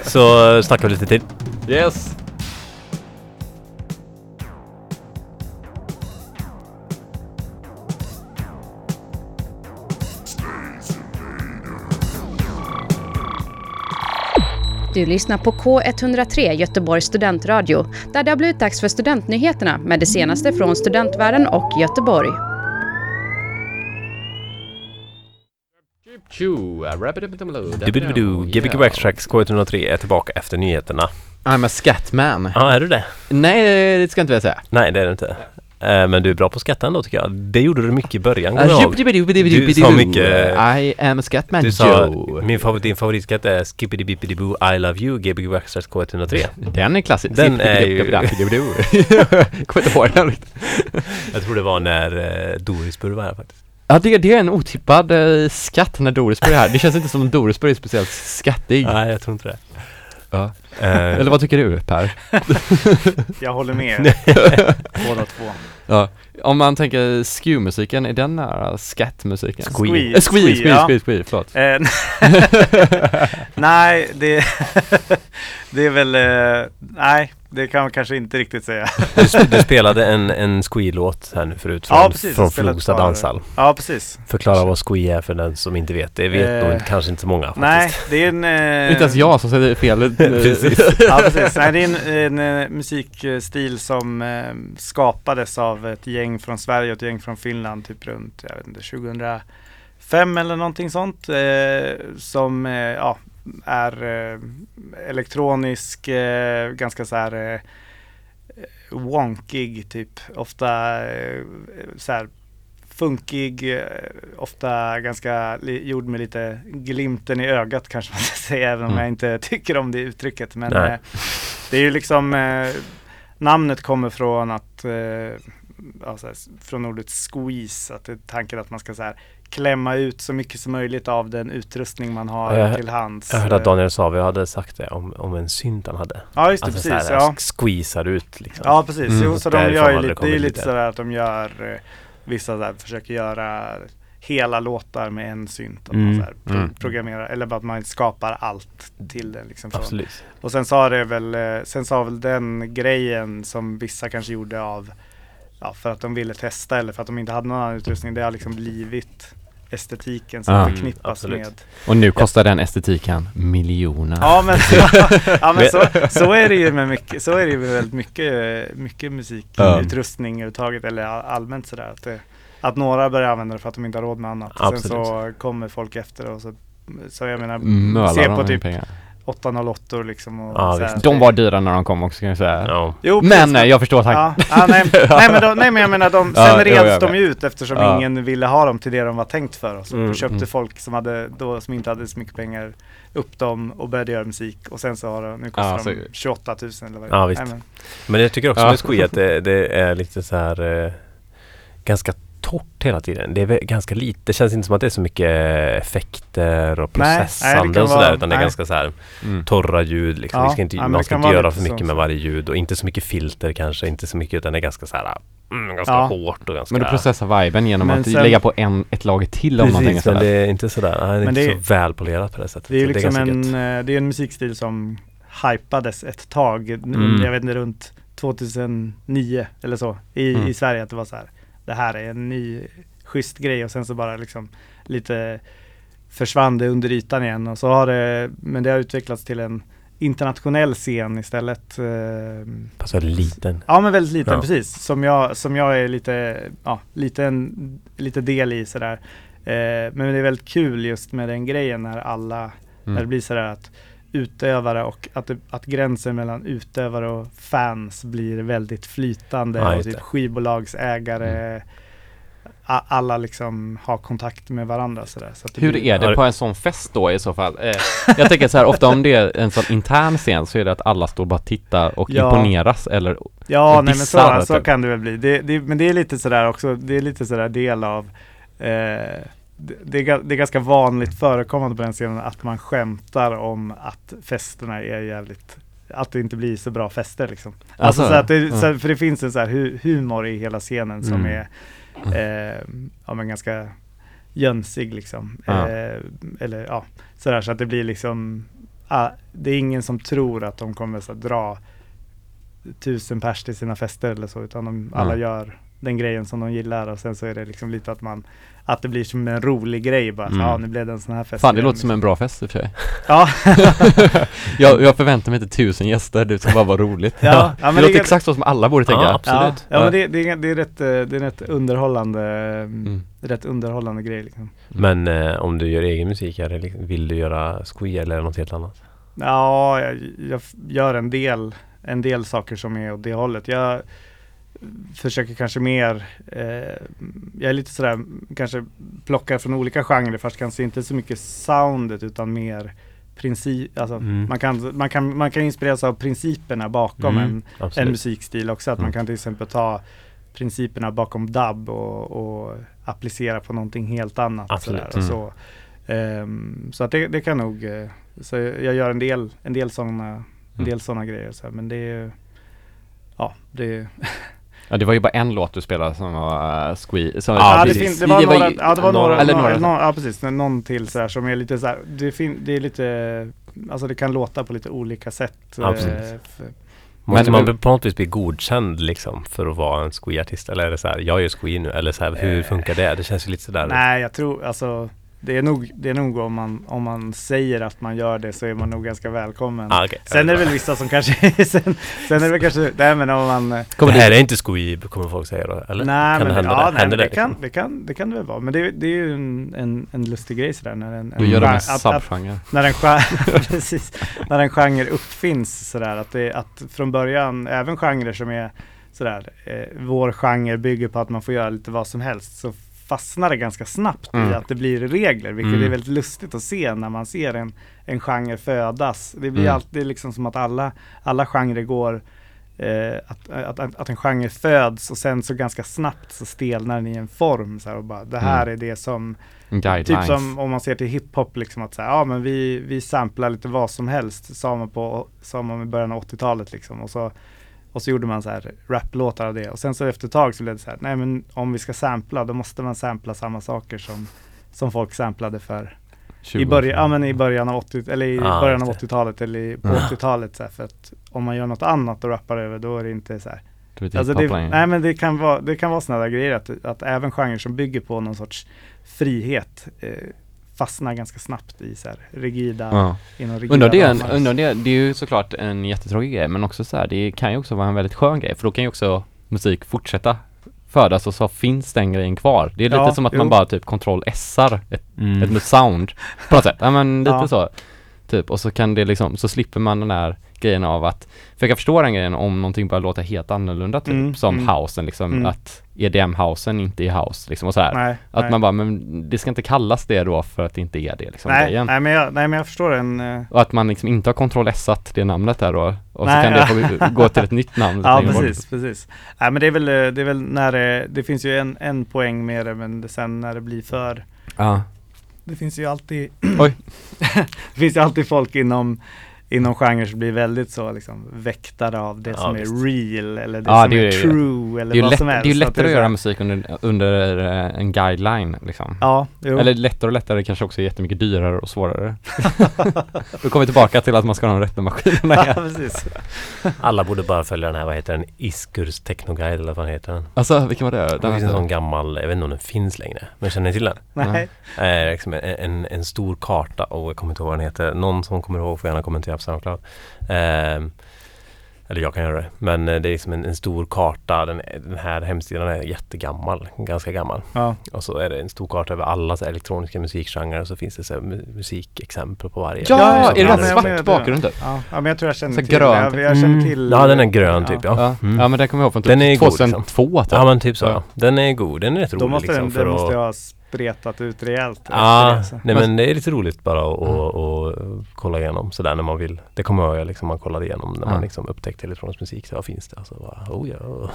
[SPEAKER 2] Så snackar vi lite till.
[SPEAKER 1] Yes.
[SPEAKER 7] Du lyssnar på K103 Göteborgs studentradio där det har blivit dags för studentnyheterna med det senaste från studentvärlden och Göteborg.
[SPEAKER 2] Dubidubidu, Gbg Wax Tracks K103 är tillbaka efter nyheterna.
[SPEAKER 1] I'm a scatman.
[SPEAKER 2] Ja, är du det?
[SPEAKER 1] Nej, det ska jag inte vilja säga.
[SPEAKER 2] Nej, det är du inte. Men du är bra på skatta ändå tycker jag. Det gjorde du mycket i början, kommer jag ihåg.
[SPEAKER 1] Du
[SPEAKER 2] sa mycket-
[SPEAKER 1] I am a scatman
[SPEAKER 2] Du sa,
[SPEAKER 1] Joe.
[SPEAKER 2] min favorit, din favoritskatt är Skippity Bippity Boo I Love You Gbg Wax Tracks K103.
[SPEAKER 1] Den är klassisk.
[SPEAKER 2] Den är ju-
[SPEAKER 1] Jag kommer inte ihåg den.
[SPEAKER 2] Jag tror det var när Doris Dorisburg var här faktiskt.
[SPEAKER 1] Ja, det, det är en otippad eh, skatt när Dorisburg är här. Det känns inte som Dorisburg är speciellt skattig.
[SPEAKER 2] Nej, jag tror inte det.
[SPEAKER 1] Ja.
[SPEAKER 2] Eh,
[SPEAKER 1] Eller vad tycker du Per?
[SPEAKER 3] Jag håller med. Båda två.
[SPEAKER 1] Ja. Om man tänker skew-musiken, är den nära skattmusiken?
[SPEAKER 2] Squee.
[SPEAKER 1] Eh, Squee, squee,
[SPEAKER 3] ja.
[SPEAKER 1] squee, squee, förlåt.
[SPEAKER 3] Eh, nej, det, det är väl, nej, det kan man kanske inte riktigt säga.
[SPEAKER 2] du, sp- du spelade en, en Squee-låt här nu förut från,
[SPEAKER 3] Ja, precis.
[SPEAKER 2] från Flogsta danshall.
[SPEAKER 3] Ja, precis.
[SPEAKER 2] Förklara vad Squee är för den som inte vet. Det vet
[SPEAKER 3] Eh,
[SPEAKER 2] nog kanske inte så många faktiskt.
[SPEAKER 3] Nej, det är en... eh,
[SPEAKER 1] Inte ens jag som säger fel.
[SPEAKER 2] Precis.
[SPEAKER 3] Ja, precis. Nej, det är en, en eh, musikstil som eh, skapades av ett gäng från Sverige och ett gäng från Finland typ runt, jag vet inte, 2005 eller någonting sånt. Eh, som eh, ja, är eh, elektronisk, eh, ganska så här eh, wonkig typ. Ofta så här funkig, ofta ganska gjord med lite glimten i ögat kanske man ska säga, även om
[SPEAKER 1] Mm.
[SPEAKER 3] jag inte tycker om det uttrycket. Men
[SPEAKER 2] Nej.
[SPEAKER 3] det är ju liksom, namnet kommer från att, ja, så här, s- från ordet squeeze, att det är tanken att man ska så här, klämma ut så mycket som möjligt av den utrustning man har
[SPEAKER 2] Ja, jag-
[SPEAKER 3] till hands.
[SPEAKER 2] Jag hörde att
[SPEAKER 3] Eh,
[SPEAKER 2] Daniel Savio hade sagt det om, om en synt han hade.
[SPEAKER 3] Ja, just det,
[SPEAKER 2] Alltså
[SPEAKER 3] precis.
[SPEAKER 2] såhär,
[SPEAKER 3] Ja.
[SPEAKER 2] squeezar ut liksom.
[SPEAKER 3] Ja precis,
[SPEAKER 1] Mm.
[SPEAKER 3] jo, så de gör ju lite, det är lite sådär att de gör eh, Vissa där försöker göra hela låtar med en synt. Att
[SPEAKER 2] Mm.
[SPEAKER 3] man så pro-
[SPEAKER 1] Mm.
[SPEAKER 3] programmerar, eller att man skapar allt till den. Liksom.
[SPEAKER 2] Absolut.
[SPEAKER 3] Och sen sa det väl, eh, sen sa väl den grejen som vissa kanske gjorde av Ja för att de ville testa eller för att de inte hade någon annan utrustning. Det har liksom blivit estetiken som
[SPEAKER 1] Ja.
[SPEAKER 3] förknippas
[SPEAKER 2] absolut.
[SPEAKER 3] med
[SPEAKER 1] Och nu kostar den estetiken miljoner.
[SPEAKER 3] Ja men, ja, men så, så är det ju med mycket, så är det ju med väldigt mycket, mycket musikutrustning överhuvudtaget eller all- allmänt sådär. Att, det, att några börjar använda det för att de inte har råd med annat. Och sen så kommer folk efter och så, så jag menar,
[SPEAKER 1] Mölar
[SPEAKER 3] se på typ
[SPEAKER 1] pengar.
[SPEAKER 3] 808 liksom. Och
[SPEAKER 2] Ja,
[SPEAKER 3] så här.
[SPEAKER 2] visst.
[SPEAKER 1] De var dyra när de kom också kan jag säga.
[SPEAKER 2] Ja.
[SPEAKER 3] Jo,
[SPEAKER 1] Men
[SPEAKER 3] precis.
[SPEAKER 1] nej, jag förstår tack.
[SPEAKER 3] Ja, ja, nej, nej, men de, nej men jag menar de,
[SPEAKER 1] Ja,
[SPEAKER 3] sen
[SPEAKER 1] jo,
[SPEAKER 3] reds
[SPEAKER 1] jag
[SPEAKER 3] de ju ut eftersom
[SPEAKER 1] Ja.
[SPEAKER 3] ingen ville ha dem till det de var tänkt för. Och så
[SPEAKER 2] Mm,
[SPEAKER 3] köpte
[SPEAKER 1] mm.
[SPEAKER 3] folk som, hade, då, som inte hade så mycket pengar upp dem och började göra musik. Och sen så har de, nu kostar
[SPEAKER 1] Ja,
[SPEAKER 3] de
[SPEAKER 1] så-
[SPEAKER 3] 28 000 eller vad det
[SPEAKER 2] Ja,
[SPEAKER 3] är.
[SPEAKER 2] visst.
[SPEAKER 3] Nej, men-
[SPEAKER 2] Men jag tycker också
[SPEAKER 1] Ja.
[SPEAKER 2] med Squee att det, det är lite så här eh, ganska torrt hela tiden. Det är väl ganska lite. Det känns inte som att det är så mycket effekter och
[SPEAKER 3] Nej, nej, det
[SPEAKER 2] processande
[SPEAKER 3] kan
[SPEAKER 2] och sådär.
[SPEAKER 3] vara-
[SPEAKER 2] Utan det är
[SPEAKER 3] nej.
[SPEAKER 2] ganska så här
[SPEAKER 1] Mm.
[SPEAKER 2] torra ljud liksom.
[SPEAKER 3] Ja,
[SPEAKER 2] Vi ska inte,
[SPEAKER 3] men
[SPEAKER 2] man
[SPEAKER 3] det
[SPEAKER 2] ska
[SPEAKER 3] kan
[SPEAKER 2] inte göra för mycket
[SPEAKER 3] så.
[SPEAKER 2] med varje ljud och inte så mycket filter kanske. Inte så mycket utan det är ganska så här mm, ganska
[SPEAKER 3] Ja.
[SPEAKER 2] hårt och ganska...
[SPEAKER 1] Men du processar viben genom
[SPEAKER 3] Men
[SPEAKER 1] att
[SPEAKER 3] sen-
[SPEAKER 1] lägga på en, ett lager till om man tänker
[SPEAKER 2] Precis, men det är inte sådär. Nej, det är
[SPEAKER 3] Men
[SPEAKER 2] inte
[SPEAKER 3] det
[SPEAKER 2] så välpolerat på det sättet.
[SPEAKER 3] Det är ju liksom
[SPEAKER 2] ganska
[SPEAKER 3] en,
[SPEAKER 2] gött.
[SPEAKER 3] eh, det är en musikstil som hypades ett tag,
[SPEAKER 1] Mm.
[SPEAKER 3] jag vet inte runt 2009 eller så i,
[SPEAKER 1] Mm.
[SPEAKER 3] i Sverige att det var så här. Det här är en ny schysst grej och sen så bara liksom lite försvann det under ytan igen och så har det, men det har utvecklats till en internationell scen istället. Eh,
[SPEAKER 2] Alltså liten.
[SPEAKER 3] Ja men väldigt liten,
[SPEAKER 2] Ja.
[SPEAKER 3] precis. Som jag, som jag är lite, ja, lite, en, lite del i sådär. Eh, men det är väldigt kul just med den grejen när alla, när det
[SPEAKER 1] Mm.
[SPEAKER 3] blir sådär att utövare och att, att gränsen mellan utövare och fans blir väldigt flytande
[SPEAKER 2] Ja,
[SPEAKER 3] och typ skivbolagsägare a, alla liksom har kontakt med varandra sådär. Så
[SPEAKER 1] Hur
[SPEAKER 3] blir,
[SPEAKER 1] är det på en sån fest då i så fall? Eh, jag tänker så här, ofta om det är en sån intern scen så är det att alla står och bara tittar och
[SPEAKER 3] Ja.
[SPEAKER 1] imponeras eller
[SPEAKER 3] Ja, nej men så, så
[SPEAKER 1] typ.
[SPEAKER 3] kan det väl bli. Det, det, men det är lite sådär också, det är lite sådär del av eh, det, det, är, det är ganska vanligt förekommande på den scenen att man skämtar om att festerna är jävligt att det inte blir så bra fester liksom. Alltså,
[SPEAKER 1] Alltså,
[SPEAKER 3] så att det,
[SPEAKER 1] ja.
[SPEAKER 3] så, för det finns en så här hu, humor i hela scenen som
[SPEAKER 2] Mm.
[SPEAKER 3] är eh, ja, men ganska jönsig liksom.
[SPEAKER 1] Ja.
[SPEAKER 3] Eh, eller ja, sådär så att det blir liksom ah, det är ingen som tror att de kommer så dra tusen pers till sina fester eller så utan de, alla gör den grejen som de gillar och sen så är det liksom lite att man att det blir som en rolig grej bara, så,
[SPEAKER 1] Mm.
[SPEAKER 3] ja nu blev det en sån här fest
[SPEAKER 1] Fan det låter som
[SPEAKER 3] liksom.
[SPEAKER 1] en bra fest i och för sig
[SPEAKER 3] Ja,
[SPEAKER 1] jag, jag förväntar mig inte tusen gäster, det ska bara vara roligt
[SPEAKER 3] Ja, ja, men
[SPEAKER 1] Det
[SPEAKER 3] det
[SPEAKER 1] låter
[SPEAKER 3] är-
[SPEAKER 1] exakt så som alla borde tänka
[SPEAKER 2] Ja, absolut.
[SPEAKER 3] ja, ja men det, det, är, det, är rätt, eh, det är rätt underhållande
[SPEAKER 1] Mm.
[SPEAKER 3] rätt underhållande grej liksom.
[SPEAKER 2] Men eh, om du gör egen musik, är det, vill du göra squee eller något helt annat?
[SPEAKER 3] Ja, jag, jag gör en del, en del saker som är åt det hållet. Jag försöker kanske mer, eh, jag är lite sådär, kanske plockar från olika genrer fast kanske inte så mycket soundet utan mer princip, alltså
[SPEAKER 2] Mm.
[SPEAKER 3] man, kan, man, kan, man kan inspireras av principerna bakom
[SPEAKER 2] Mm,
[SPEAKER 3] en, en musikstil också. Att man
[SPEAKER 2] Mm.
[SPEAKER 3] kan till exempel ta principerna bakom dub och, och applicera på någonting helt annat.
[SPEAKER 2] Absolut.
[SPEAKER 3] sådär. Och så Ehm, så att det, det kan nog, eh, så jag gör en del, en del sådana en
[SPEAKER 1] Mm.
[SPEAKER 3] del sådana grejer. Så här, men det är ja, det,
[SPEAKER 1] Ja det var ju bara en låt du spelade som var uh, squee, som,
[SPEAKER 2] Ja,
[SPEAKER 3] ja, det,
[SPEAKER 2] precis.
[SPEAKER 3] det var
[SPEAKER 1] ju-
[SPEAKER 3] några, ja, det var några,
[SPEAKER 1] eller
[SPEAKER 3] några,
[SPEAKER 1] några.
[SPEAKER 3] ja precis, någon till så här som är lite så här, det, fin, det är lite, alltså det kan låta på lite olika sätt. eh,
[SPEAKER 2] Absolut.
[SPEAKER 3] för,
[SPEAKER 2] Måste
[SPEAKER 1] Men-
[SPEAKER 2] man på något vis bli godkänd liksom för att vara en squee-artist? Eller är det så här, jag gör squee nu? Eller så här, hur
[SPEAKER 3] Eh,
[SPEAKER 2] funkar det? Det känns ju lite sådär.
[SPEAKER 3] Nej, jag tror alltså det är nog, det är nog om man, om man säger att man gör det så är man nog ganska välkommen.
[SPEAKER 2] Ah, okej.
[SPEAKER 3] Sen är det väl vissa som kanske, sen, sen är det väl kanske, nej men om man eh,
[SPEAKER 2] det här är inte squee, kommer folk säga då? Eller?
[SPEAKER 3] Nej,
[SPEAKER 2] kan
[SPEAKER 3] men,
[SPEAKER 2] det hända
[SPEAKER 3] ja,
[SPEAKER 2] det?
[SPEAKER 3] nej,
[SPEAKER 2] det?
[SPEAKER 3] det, kan,
[SPEAKER 2] liksom?
[SPEAKER 3] det, kan, det kan det väl vara. Men det, det är ju en, en, en lustig grej sådär när en,
[SPEAKER 1] Du
[SPEAKER 3] en
[SPEAKER 1] gör det med subgenre
[SPEAKER 3] när en genre, precis, när en genre uppfinns sådär att det, att från början, även genrer som är sådär, eh, vår genre bygger på att man får göra lite vad som helst så fastnar det ganska snabbt i
[SPEAKER 1] Mm.
[SPEAKER 3] att det blir regler, vilket
[SPEAKER 2] Mm.
[SPEAKER 3] är väldigt lustigt att se när man ser en, en genre födas. Det blir
[SPEAKER 1] Mm.
[SPEAKER 3] alltid liksom som att alla, alla genrer går Eh, att, att, att, att en genre föds och sen så ganska snabbt så stelnar den i en form så här, och bara det här
[SPEAKER 1] Mm.
[SPEAKER 3] är det som Typ som om man ser till hiphop liksom att säga, ja men vi, vi samplar lite vad som helst sa man på, sa man i början av 80-talet liksom och så och så gjorde man så här raplåtar av det. Och sen så efter ett tag så blev det så här, nej men om vi ska sampla då måste man sampla samma saker som som folk samplade för.
[SPEAKER 1] 20
[SPEAKER 3] i början, ja men i början av 80 eller i
[SPEAKER 2] Ah,
[SPEAKER 3] början av
[SPEAKER 2] just det.
[SPEAKER 3] 80-talet eller i, på
[SPEAKER 1] Ja.
[SPEAKER 3] 80-talet så här, för att om man gör något annat och rappar över då är det inte så här.
[SPEAKER 1] Du vet
[SPEAKER 3] Alltså det, nej men det kan vara, det kan vara sådana där grejer att, att även genrer som bygger på någon sorts frihet eh, fastnar ganska snabbt i så här rigida,
[SPEAKER 1] Ja.
[SPEAKER 3] inom rigida
[SPEAKER 1] Undrar det,
[SPEAKER 3] ramar.
[SPEAKER 1] undrar det, det är ju såklart en jättetråkig grej men också så här, det kan ju också vara en väldigt skön grej för då kan ju också musik fortsätta födas och så finns den grejen kvar. Det är lite
[SPEAKER 3] Ja,
[SPEAKER 1] som att
[SPEAKER 3] jo.
[SPEAKER 1] man bara typ kontroll sar ett,
[SPEAKER 2] Mm.
[SPEAKER 1] ett sound på något sätt. Ja men lite
[SPEAKER 3] Ja.
[SPEAKER 1] så. Typ och så kan det liksom, så slipper man den där grejen av att, för jag kan förstå den grejen om någonting börjar låta helt annorlunda typ,
[SPEAKER 3] Mm,
[SPEAKER 1] som
[SPEAKER 3] mm.
[SPEAKER 1] housen liksom,
[SPEAKER 3] Mm.
[SPEAKER 1] att EDM-housen inte är house liksom och så här.
[SPEAKER 3] Nej,
[SPEAKER 1] Att
[SPEAKER 3] nej.
[SPEAKER 1] man bara, men det ska inte kallas det då för att det inte är det liksom
[SPEAKER 3] nej,
[SPEAKER 1] grejen.
[SPEAKER 3] nej, men jag, nej men jag förstår den. eh,
[SPEAKER 1] Och att man liksom inte har kontroll-essat det namnet där då och
[SPEAKER 3] Nej,
[SPEAKER 1] så kan
[SPEAKER 3] ja.
[SPEAKER 1] det gå till ett nytt namn
[SPEAKER 3] Ja
[SPEAKER 1] längre bort.
[SPEAKER 3] precis, precis. Nej men det är väl, eh, det är väl när det, det finns ju en, en poäng med det men det, sen när det blir för
[SPEAKER 1] Ja.
[SPEAKER 3] Det finns ju alltid
[SPEAKER 1] Oj.
[SPEAKER 3] Det finns ju alltid folk inom Inom genrer som blir väldigt så liksom väktare av det
[SPEAKER 2] Ja,
[SPEAKER 3] som
[SPEAKER 2] visst.
[SPEAKER 3] är real eller det
[SPEAKER 1] Ja,
[SPEAKER 3] som
[SPEAKER 1] det
[SPEAKER 3] är,
[SPEAKER 1] är
[SPEAKER 3] true eller
[SPEAKER 1] Det
[SPEAKER 3] vad
[SPEAKER 1] lätt,
[SPEAKER 3] som
[SPEAKER 1] det
[SPEAKER 3] helst.
[SPEAKER 1] är ju
[SPEAKER 3] Så att
[SPEAKER 1] lättare att
[SPEAKER 3] så
[SPEAKER 1] göra musik under, under eh, en guideline liksom.
[SPEAKER 3] Ja, jo.
[SPEAKER 1] Eller lättare och lättare kanske också är jättemycket dyrare och svårare. Då kommer vi tillbaka till att man ska ha de rätta maskinerna
[SPEAKER 3] ja, precis.
[SPEAKER 2] Alla borde bara följa den här, vad heter den? Iskurs Technoguide eller vad heter den?
[SPEAKER 1] Alltså, vilken var det?
[SPEAKER 2] Det
[SPEAKER 1] Den
[SPEAKER 2] finns en sån gammal, jag vet inte om den finns längre. Men känner ni till den?
[SPEAKER 3] Nej.
[SPEAKER 2] Eh, liksom en, en, en stor karta och jag kommer inte ihåg vad den heter. Någon som kommer ihåg får gärna kommentera Soundcloud. Ehm, eller jag kan göra det. Men eh, det är som en, en stor karta. Den, den här hemsidan är jättegammal. Ganska gammal.
[SPEAKER 3] Ja.
[SPEAKER 2] Och så är det en stor karta över alla så elektroniska musikgenrer och så finns det så musikexempel på varje.
[SPEAKER 1] Ja,
[SPEAKER 3] Ja,
[SPEAKER 1] är det den
[SPEAKER 3] menar
[SPEAKER 1] svart
[SPEAKER 3] det.
[SPEAKER 1] bakgrund typ?
[SPEAKER 3] Ja, ja, men jag tror jag känner
[SPEAKER 1] Så
[SPEAKER 3] till
[SPEAKER 1] grönt.
[SPEAKER 3] det. Jag, känner
[SPEAKER 2] Mm.
[SPEAKER 3] till
[SPEAKER 2] Ja, den är grön typ ja.
[SPEAKER 1] Ja,
[SPEAKER 2] Mm.
[SPEAKER 1] ja men den kommer jag ihåg från typ
[SPEAKER 2] Den är god,
[SPEAKER 1] 2002 typ.
[SPEAKER 2] Ja men typ så.
[SPEAKER 1] Ja.
[SPEAKER 2] Den är god. Den är rätt
[SPEAKER 3] Då
[SPEAKER 2] rolig
[SPEAKER 3] måste
[SPEAKER 2] liksom.
[SPEAKER 3] den,
[SPEAKER 2] för
[SPEAKER 3] den måste
[SPEAKER 2] att-
[SPEAKER 3] jag ha spretat ut rejält. efter
[SPEAKER 2] Ja,
[SPEAKER 3] det, så.
[SPEAKER 2] nej men det är lite roligt bara att och, och, kolla igenom sådär när man vill. Det kommer jag ihåg liksom man kollade igenom när
[SPEAKER 1] Ja.
[SPEAKER 2] man liksom upptäckte elektronisk musik. Så vad finns det? Alltså, bara, oh ja.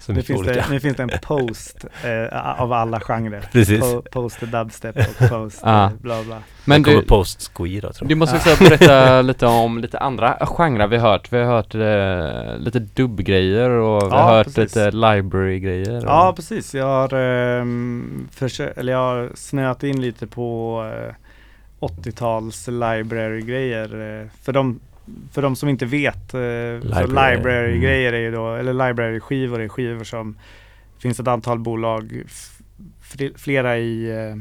[SPEAKER 2] Så
[SPEAKER 3] Nu finns,
[SPEAKER 2] olika.
[SPEAKER 3] det, nu finns det en post eh, av alla genrer.
[SPEAKER 2] Precis.
[SPEAKER 3] Po, post dubstep och post
[SPEAKER 1] Ja.
[SPEAKER 3] eh, bla bla.
[SPEAKER 1] Men
[SPEAKER 2] det kommer
[SPEAKER 1] du,
[SPEAKER 2] post squee då tror
[SPEAKER 1] du
[SPEAKER 2] jag.
[SPEAKER 1] måste också berätta lite om lite andra genrer vi har hört. Vi har hört eh, lite dubbgrejer och vi
[SPEAKER 3] Ja,
[SPEAKER 1] har hört
[SPEAKER 3] precis.
[SPEAKER 1] lite library-grejer.
[SPEAKER 3] Ja precis, jag har, ehm, försö- eller jag har snöat in lite på eh, 80-tals library-grejer. Eh, för, de, för de som inte vet, eh, library-grejer är ju då, eller library-skivor är skivor som finns ett antal bolag, flera i, eh,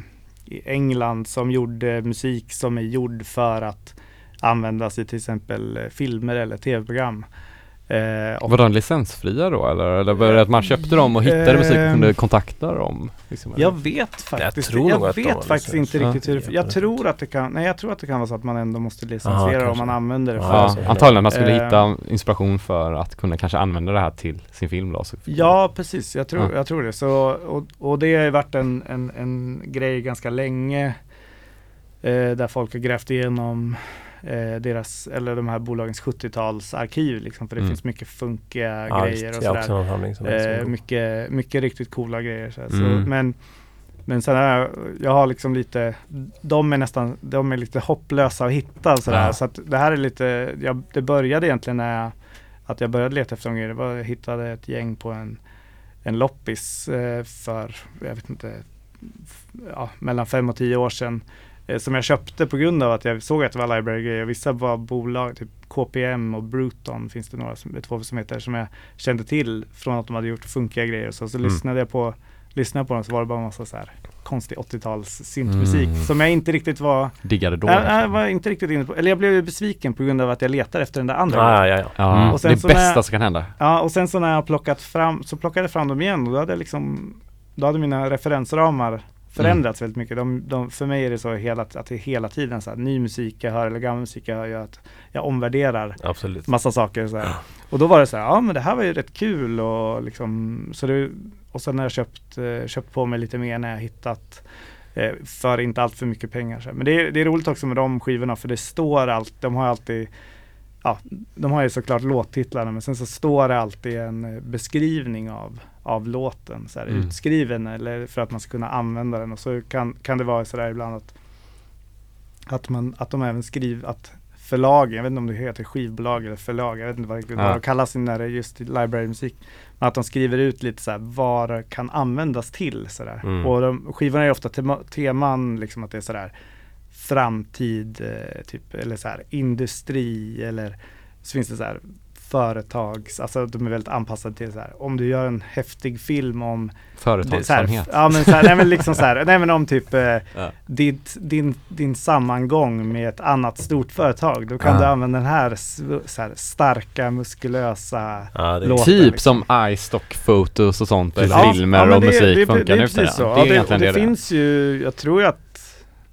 [SPEAKER 3] i England som gjorde musik som är gjord för att användas i till exempel eh, filmer eller tv-program. Eh, och
[SPEAKER 1] Var de licensfria då eller? Eller var det att man köpte dem och hittade musik och kunde
[SPEAKER 3] Ehm,
[SPEAKER 1] kontakta dem? Liksom?
[SPEAKER 3] Jag vet faktiskt,
[SPEAKER 2] tror
[SPEAKER 3] jag,
[SPEAKER 2] att de
[SPEAKER 3] vet faktiskt inte riktigt hur det, Jag tror att det kan, nej jag tror att det kan vara så att man ändå måste
[SPEAKER 2] Aha,
[SPEAKER 3] licensiera om
[SPEAKER 2] kanske.
[SPEAKER 3] man använder det för
[SPEAKER 1] Ja,
[SPEAKER 2] så.
[SPEAKER 1] antagligen man skulle
[SPEAKER 3] Eh.
[SPEAKER 1] hitta inspiration för att kunna kanske använda det här till sin film då. Så.
[SPEAKER 3] Ja precis, jag tror,
[SPEAKER 1] Ja.
[SPEAKER 3] jag tror det. Så, och, och det har ju varit en, en, en grej ganska länge eh, där folk har grävt igenom eh, deras, eller de här bolagens 70-talsarkiv liksom, för det
[SPEAKER 1] Mm.
[SPEAKER 3] finns mycket funkiga
[SPEAKER 2] Ja,
[SPEAKER 3] grejer och sådär. Eh, mycket, mycket riktigt coola grejer. Så, här. så,
[SPEAKER 1] Mm.
[SPEAKER 3] men, men sen har jag, har liksom lite, de är nästan, de är lite hopplösa att hitta sådär.
[SPEAKER 1] Ja.
[SPEAKER 3] Så att det här är lite, jag, det började egentligen när jag, att jag började leta efter de grejer. Det var, jag hittade ett gäng på en, en loppis eh, för, jag vet inte, ja, mellan fem och tio år sedan. Eh, som jag köpte på grund av att jag såg att det var library-grejer. Vissa var bolag, typ KPM och Bruton finns det några, som, två som heter, som jag kände till från att de hade gjort funkiga grejer och så. Så
[SPEAKER 1] Mm.
[SPEAKER 3] lyssnade jag på lyssnade på dem så var det bara en massa så här konstig 80-tals syntmusik
[SPEAKER 1] Mm.
[SPEAKER 3] som jag inte riktigt var,
[SPEAKER 1] Diggade då.
[SPEAKER 3] jag, jag
[SPEAKER 1] liksom.
[SPEAKER 3] var inte riktigt inne på, eller jag blev besviken på grund av att jag letar efter den där andra.
[SPEAKER 2] Ja, ja, ja.
[SPEAKER 1] Ja,
[SPEAKER 2] Mm.
[SPEAKER 3] Och sen
[SPEAKER 1] det bästa
[SPEAKER 3] jag-
[SPEAKER 1] som kan hända.
[SPEAKER 3] Ja, och sen så när jag har plockat fram, så plockade jag fram dem igen och då hade jag liksom, då hade mina referensramar förändrats väldigt mycket. De, de, för mig är det så hela, att det hela tiden så här, ny musik jag hör eller gammal musik jag hör gör att jag omvärderar
[SPEAKER 2] Absolut.
[SPEAKER 3] massa saker så här. Och då var det så här, ja men det här var ju rätt kul och liksom, så det, och sen har jag köpt, eh, köpt på mig lite mer när jag hittat eh, för inte allt för mycket pengar. Så här. Men det är, det är roligt också med de skivorna för det står allt, de har alltid Ja, de har ju såklart låttitlarna men sen så står det alltid en eh, beskrivning av, av låten så här,
[SPEAKER 1] Mm.
[SPEAKER 3] utskriven eller för att man ska kunna använda den och så kan, kan det vara sådär ibland att att, man, att de även skriver att förlagen, jag vet inte om det heter skivbolag eller förlag, jag vet inte vad, riktigt
[SPEAKER 1] Ja.
[SPEAKER 3] vad det kallas när det är just library-musik. Men att de skriver ut lite så här vad det kan användas till sådär.
[SPEAKER 2] Mm.
[SPEAKER 3] Och de, skivorna är ofta tema, teman, liksom att det är sådär framtid, eh, typ, eller så här industri eller så finns det så här företags, alltså de är väldigt anpassade till så här om du gör en häftig film om här,
[SPEAKER 1] Företagsamhet.
[SPEAKER 3] Ja men så här, nej men liksom så här, nej men om typ eh,
[SPEAKER 1] Ja.
[SPEAKER 3] ditt, din, din sammangång med ett annat stort företag. Då kan
[SPEAKER 1] Ja.
[SPEAKER 3] du använda den här, så här starka, muskulösa
[SPEAKER 2] Ja,
[SPEAKER 3] låten.
[SPEAKER 1] Typ
[SPEAKER 3] liksom.
[SPEAKER 1] som iStock fotos och sånt, eller filmer och musik
[SPEAKER 3] det,
[SPEAKER 1] funkar
[SPEAKER 3] det,
[SPEAKER 1] nu
[SPEAKER 3] är
[SPEAKER 1] för tiden.
[SPEAKER 3] precis så.
[SPEAKER 1] Det
[SPEAKER 3] det,
[SPEAKER 1] det
[SPEAKER 3] det
[SPEAKER 1] det
[SPEAKER 3] finns ju, jag tror ju att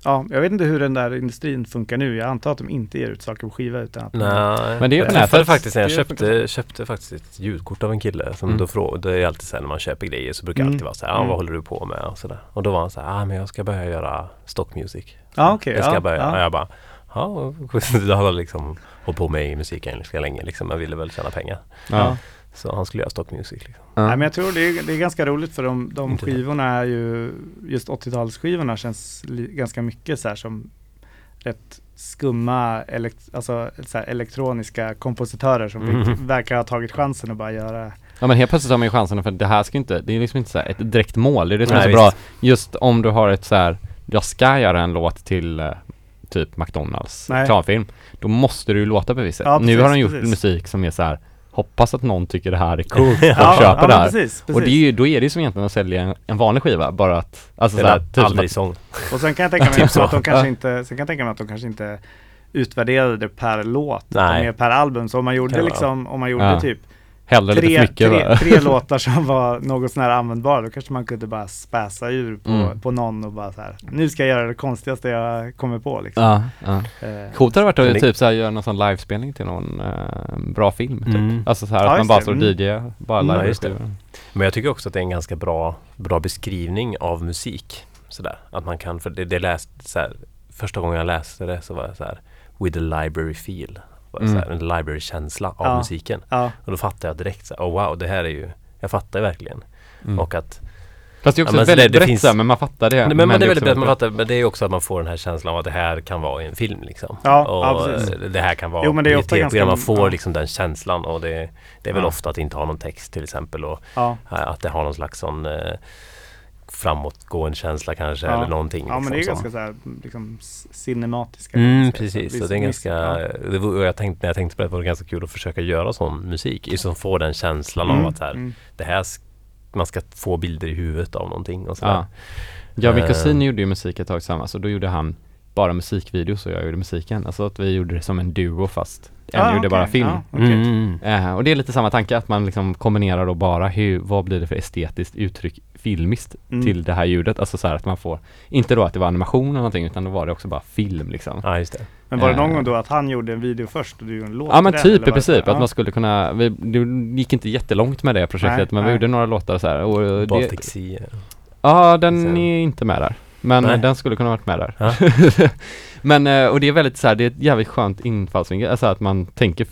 [SPEAKER 3] Ja, jag vet inte hur den där industrin funkar nu. Jag antar att de inte ger ut saker på skiva utan att
[SPEAKER 2] Nej,
[SPEAKER 1] Men det är
[SPEAKER 2] jag träffade faktiskt när jag köpte, köpte faktiskt ett ljudkort av en kille som
[SPEAKER 1] Mm.
[SPEAKER 2] då frågade, det är alltid så här när man köper grejer så brukar det
[SPEAKER 3] Mm.
[SPEAKER 2] alltid vara så här, ah,
[SPEAKER 3] Mm.
[SPEAKER 2] vad håller du på med och sådär. Och då var han så här, ah men jag ska börja göra stock music.
[SPEAKER 3] Ja, okej.
[SPEAKER 2] jag ska
[SPEAKER 3] ja,
[SPEAKER 2] börja,
[SPEAKER 3] ja.
[SPEAKER 2] och jag bara, ja, då jag liksom hållit på med i musiken ganska länge liksom, jag ville väl tjäna pengar.
[SPEAKER 1] Ja.
[SPEAKER 2] Så han skulle göra stock music liksom.
[SPEAKER 1] Ja.
[SPEAKER 3] Nej, men jag tror det är, det är ganska roligt för de, de skivorna är ju, just 80-talsskivorna känns li, ganska mycket så här som rätt skumma elekt, alltså, så här, elektroniska kompositörer som
[SPEAKER 2] Mhm.
[SPEAKER 3] fick, verkar ha tagit chansen att bara göra
[SPEAKER 1] Ja men helt plötsligt har man ju chansen för det här ska inte, det är liksom inte så här ett direkt mål, det är det som är så bra. Just om du har ett så här, jag ska göra en låt till eh, typ McDonalds reklamfilm Då måste du ju låta på visst.
[SPEAKER 3] Ja,
[SPEAKER 1] Nu har de gjort
[SPEAKER 3] precis.
[SPEAKER 1] musik som är så här Hoppas att någon tycker det här är coolt och
[SPEAKER 3] Ja,
[SPEAKER 1] köper
[SPEAKER 3] ja,
[SPEAKER 1] det här
[SPEAKER 3] precis, precis.
[SPEAKER 1] Och det är ju, då är det ju som egentligen att sälja en, en vanlig skiva, bara att Alltså
[SPEAKER 2] Det
[SPEAKER 1] så här,
[SPEAKER 2] är
[SPEAKER 1] typ
[SPEAKER 2] aldrig sång.
[SPEAKER 3] Och sen kan jag tänka mig
[SPEAKER 1] Typ
[SPEAKER 3] att, de kanske inte, sen kan jag tänka mig att de kanske inte utvärderade det per låt och mer per album. Så om man gjorde liksom, om man gjorde
[SPEAKER 1] Ja.
[SPEAKER 3] typ
[SPEAKER 1] Hellre lite för
[SPEAKER 3] tre,
[SPEAKER 1] mycket
[SPEAKER 3] tre, tre låtar som var något sån här användbara, då kanske man kunde bara späsa ur på,
[SPEAKER 1] Mm.
[SPEAKER 3] på någon och bara så här. Nu ska jag göra det konstigaste jag kommer på liksom.
[SPEAKER 1] Ja, ja.
[SPEAKER 3] Eh,
[SPEAKER 1] Coolt hade varit att typ så här, göra någon sån livespelning till någon eh, bra film typ.
[SPEAKER 2] Mm.
[SPEAKER 1] Alltså så här
[SPEAKER 3] Ja,
[SPEAKER 1] att man bara står och
[SPEAKER 3] Mm.
[SPEAKER 1] DJ, bara
[SPEAKER 2] Mm,
[SPEAKER 1] live
[SPEAKER 2] just det.
[SPEAKER 1] det.
[SPEAKER 2] Men jag tycker också att det är en ganska bra, bra beskrivning av musik. Sådär. Att man kan, för det, det läst så här, första gången jag läste det så var jag så här with a library feel.
[SPEAKER 1] Mm.
[SPEAKER 2] så här, en library-känsla av
[SPEAKER 3] Ja.
[SPEAKER 2] musiken.
[SPEAKER 3] ja,
[SPEAKER 2] Och då fattade jag direkt så här, oh wow, det här är ju, jag fattar verkligen.
[SPEAKER 1] Mm.
[SPEAKER 2] Och att,
[SPEAKER 1] Fast det är också
[SPEAKER 2] Ja, men
[SPEAKER 1] väldigt
[SPEAKER 2] det-
[SPEAKER 1] brett
[SPEAKER 2] finns-
[SPEAKER 1] men man fattar det.
[SPEAKER 2] men, men, det är väldigt brett, man fattar, men det är också att man får den här känslan av att det här kan vara i en film liksom.
[SPEAKER 3] Ja,
[SPEAKER 2] och
[SPEAKER 3] ja,
[SPEAKER 2] det här kan vara
[SPEAKER 3] Jo, men det är
[SPEAKER 2] ett
[SPEAKER 3] ofta
[SPEAKER 2] tv-program.
[SPEAKER 3] ganska-
[SPEAKER 2] Man får
[SPEAKER 3] ja.
[SPEAKER 2] liksom den känslan och det, det är väl
[SPEAKER 3] Ja.
[SPEAKER 2] ofta att det inte har någon text till exempel. Och
[SPEAKER 3] ja.
[SPEAKER 2] att det har någon slags sån eh, framåtgående känsla kanske
[SPEAKER 3] Ja.
[SPEAKER 2] eller någonting.
[SPEAKER 3] Ja men det är
[SPEAKER 2] liksom, som-
[SPEAKER 3] ganska så här, liksom cinematiska.
[SPEAKER 2] Mm, precis,
[SPEAKER 3] Visst-
[SPEAKER 2] så det är ganska, det var, jag tänkte, när jag tänkte på det var det ganska kul att försöka göra sån musik. Som får den känslan
[SPEAKER 3] Mm,
[SPEAKER 2] av att här,
[SPEAKER 3] mm.
[SPEAKER 2] det här, man ska få bilder i huvudet av någonting och sådär.
[SPEAKER 1] Ja. Ja, min kusin gjorde ju musik ett tag tillsammans och då gjorde han bara musikvideos och jag gjorde musiken. Alltså att vi gjorde det som en duo fast en
[SPEAKER 3] Ja,
[SPEAKER 1] gjorde
[SPEAKER 3] okej,
[SPEAKER 1] bara film.
[SPEAKER 3] ja, okej.
[SPEAKER 2] Mm.
[SPEAKER 1] Eh, och det är lite samma tanke att man liksom kombinerar då bara hur, vad blir det för estetiskt uttryck filmiskt
[SPEAKER 3] Mm.
[SPEAKER 1] till det här ljudet. Alltså så här att man får, inte då att det var animation eller någonting utan då var det också bara film liksom.
[SPEAKER 2] Ja, just det.
[SPEAKER 3] Men var det någon
[SPEAKER 1] Eh.
[SPEAKER 3] gång då att han gjorde en video först och du gjorde en låt
[SPEAKER 1] Ja men typ i
[SPEAKER 3] så
[SPEAKER 1] princip, att man skulle kunna, vi, det gick inte jättelångt med det projektet
[SPEAKER 3] Nej,
[SPEAKER 1] men vi
[SPEAKER 3] nej.
[SPEAKER 1] gjorde några låtar så här och det,
[SPEAKER 2] Baltic Sea.
[SPEAKER 1] Ja den
[SPEAKER 2] Sen-
[SPEAKER 1] är inte med där Men
[SPEAKER 2] Nej.
[SPEAKER 1] den skulle kunna varit med där
[SPEAKER 2] Ja.
[SPEAKER 1] Men, eh, och det är väldigt så här, det är ett jävligt skönt infallsvinkel, alltså att man tänker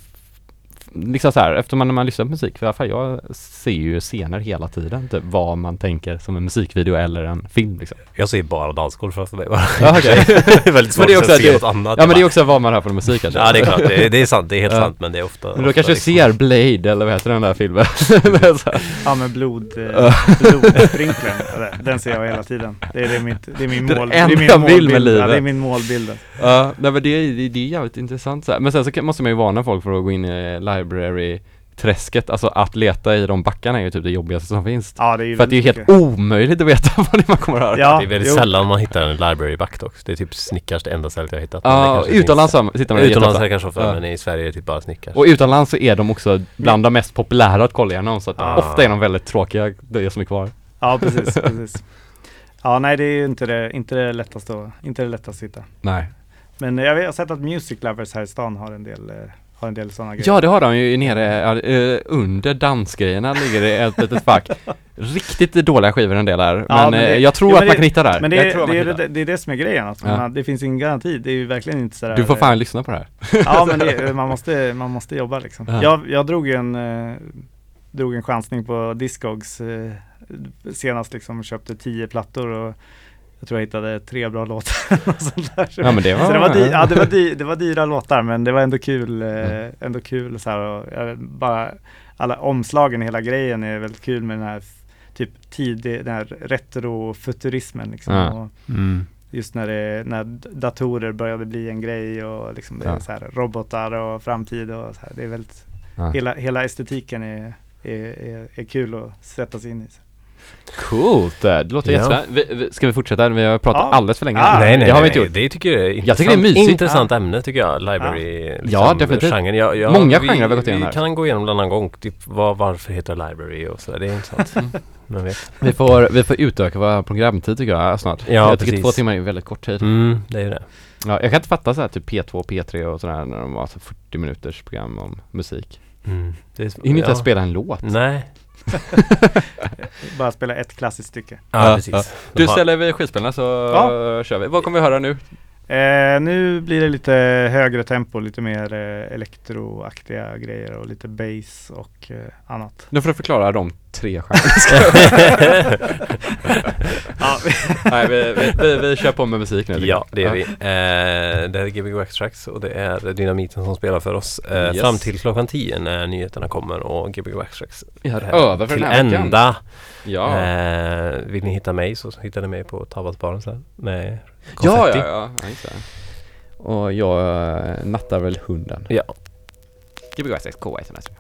[SPEAKER 1] Liksom så här, efter man, när man lyssnar på musik, för i alla fall jag ser ju scener hela tiden, typ vad man tänker som en musikvideo eller en film liksom.
[SPEAKER 2] Jag ser bara dansgolv framför mig bara.
[SPEAKER 1] Ja, okej.
[SPEAKER 2] det är väldigt svårt
[SPEAKER 1] Men det är också
[SPEAKER 2] att se något annat.
[SPEAKER 1] Ja men det är också vad man hör för musik kanske.
[SPEAKER 2] Ja det är klart, det är, det är sant, det är helt
[SPEAKER 1] Ja.
[SPEAKER 2] sant men det är ofta
[SPEAKER 1] Men då
[SPEAKER 2] ofta
[SPEAKER 1] kanske
[SPEAKER 2] liksom-
[SPEAKER 1] ser Blade eller vad heter den där filmen?
[SPEAKER 3] Ja med blod, eh, blodsprinklern, Eller, den ser jag hela tiden. Det är, det är, mitt, det är min mål, det är min
[SPEAKER 1] vill med
[SPEAKER 3] målbild. Ja, det är
[SPEAKER 1] livet.
[SPEAKER 3] min målbild.
[SPEAKER 1] Ja, nej men det är, det, det är jävligt intressant så här. Men sen så måste man ju varna folk för att gå in i library träsket, alltså att leta i de backarna är ju typ det jobbigaste som finns.
[SPEAKER 3] Ja det är ju
[SPEAKER 1] För att det är ju helt
[SPEAKER 3] mycket.
[SPEAKER 1] omöjligt att veta vad det är man kommer att höra.
[SPEAKER 3] Ja,
[SPEAKER 2] Det är väldigt
[SPEAKER 3] jo.
[SPEAKER 2] sällan man hittar en library back dock. Det är typ Snickars det enda stället jag har hittat. Det
[SPEAKER 1] Ja,
[SPEAKER 2] kanske
[SPEAKER 1] utomlands tittar man
[SPEAKER 2] Utomlands är det kanske ofta
[SPEAKER 1] Ja.
[SPEAKER 2] men i Sverige är det typ bara Snickars.
[SPEAKER 1] Och utomlands så är de också bland de mest populära att kolla igenom så att
[SPEAKER 2] Ah.
[SPEAKER 1] ofta är de väldigt tråkiga, det som är kvar.
[SPEAKER 3] Ja precis, precis. Ja nej det är ju inte det, inte det lättaste att, inte det lättaste att hitta.
[SPEAKER 1] Nej.
[SPEAKER 3] Men jag vet- jag har sett att Music Lovers här i stan har en del, eh, har en del sådana grejer.
[SPEAKER 1] Ja det har de ju nere, eh, under dansgrejerna ligger det ett litet fack. Riktigt dåliga skivor en del här, men,
[SPEAKER 3] Ja, men det-
[SPEAKER 1] eh, jag tror
[SPEAKER 3] jo,
[SPEAKER 1] att
[SPEAKER 3] men
[SPEAKER 1] man
[SPEAKER 3] det-
[SPEAKER 1] kan hitta där.
[SPEAKER 3] Men det
[SPEAKER 1] jag
[SPEAKER 3] är,
[SPEAKER 1] tror
[SPEAKER 3] det, är,
[SPEAKER 1] hitta.
[SPEAKER 3] det, det är det som är grejen, att
[SPEAKER 1] Ja.
[SPEAKER 3] man, det finns ingen garanti. Det är ju verkligen inte sådär
[SPEAKER 1] Du får fan lyssna på det här.
[SPEAKER 3] Ja men det, man, måste, man måste jobba liksom.
[SPEAKER 1] Ja.
[SPEAKER 3] Jag, jag drog ju en, eh, drog en chansning på Discogs eh, senast liksom, köpte tio plattor och jag tror jag hittade tre bra låtar. och sånt där.
[SPEAKER 1] Ja men det var,
[SPEAKER 3] Så det var, dy- ja, det, var dy- det var dyra låtar men det var ändå kul, eh,
[SPEAKER 1] Mm.
[SPEAKER 3] ändå kul så här och bara alla omslagen i hela grejen är väldigt kul med den här typ tidig, den här retrofuturismen liksom.
[SPEAKER 1] Ja.
[SPEAKER 3] Och
[SPEAKER 1] mm.
[SPEAKER 3] just när, det, när datorer började bli en grej och liksom det är
[SPEAKER 1] Ja.
[SPEAKER 3] så här robotar och framtid och så här. Det är väldigt,
[SPEAKER 1] Ja.
[SPEAKER 3] hela, hela estetiken är, är, är, är kul att sätta sig in i.
[SPEAKER 1] Coolt, det låter
[SPEAKER 2] Ja.
[SPEAKER 1] jättespännande. Vi, vi, ska vi fortsätta? Vi har pratat
[SPEAKER 3] Ja.
[SPEAKER 1] alldeles för länge.
[SPEAKER 3] Ah,
[SPEAKER 2] nej nej,
[SPEAKER 1] det har vi inte gjort.
[SPEAKER 2] det tycker jag är intressant.
[SPEAKER 1] Jag tycker det är mysigt.
[SPEAKER 2] Intressant ämne tycker jag, library liksom,
[SPEAKER 1] Ja, definitivt.
[SPEAKER 2] genren. Jag, jag,
[SPEAKER 1] Många
[SPEAKER 2] vi,
[SPEAKER 1] genrer har vi gått igenom
[SPEAKER 2] Vi
[SPEAKER 1] här.
[SPEAKER 2] kan gå igenom en annan gång, typ vad, varför heter library och sådär, det är intressant.
[SPEAKER 1] Mm.
[SPEAKER 2] Man vet.
[SPEAKER 1] Vi får, vi får utöka vår programtid tycker jag snart.
[SPEAKER 2] Ja,
[SPEAKER 1] jag tycker
[SPEAKER 2] precis.
[SPEAKER 1] två timmar är väldigt kort tid.
[SPEAKER 2] Mm, det är ju det.
[SPEAKER 1] Ja, jag kan inte fatta så här typ P2, P3 och sådär när de var så 40 minuters program om musik.
[SPEAKER 2] Mm. det är,
[SPEAKER 1] Hinner inte ens
[SPEAKER 2] ja.
[SPEAKER 1] spela en låt.
[SPEAKER 2] Nej.
[SPEAKER 3] Bara spela ett klassiskt stycke.
[SPEAKER 2] Ja,
[SPEAKER 1] Ja,
[SPEAKER 2] precis.
[SPEAKER 1] Du ställer vi skivspelarna så
[SPEAKER 3] Ja.
[SPEAKER 1] kör vi. Vad kommer vi höra nu?
[SPEAKER 3] Eh, nu blir det lite högre tempo, lite mer eh, elektroaktiga grejer och lite bass och eh, annat.
[SPEAKER 1] Nu får du förklara de tre Nej, vi, vi, vi, vi kör på med musik nu.
[SPEAKER 2] Ja, det gör vi. Eh, det är Gbg Wax Tracks och det är Dynamiten som spelar för oss. Eh,
[SPEAKER 1] Yes.
[SPEAKER 2] Fram till klockan 10 när nyheterna kommer och Gbg Wax Tracks
[SPEAKER 1] är över för
[SPEAKER 2] till
[SPEAKER 1] den här veckan.
[SPEAKER 2] ända.
[SPEAKER 1] Ja.
[SPEAKER 2] Eh, vill ni hitta mig så hittar ni mig på Tabatbaren sen med
[SPEAKER 1] Ja, Ja, ja, ja. Exakt. Och jag eh, nattar väl hunden.
[SPEAKER 2] Ja.
[SPEAKER 8] Gbg6K103.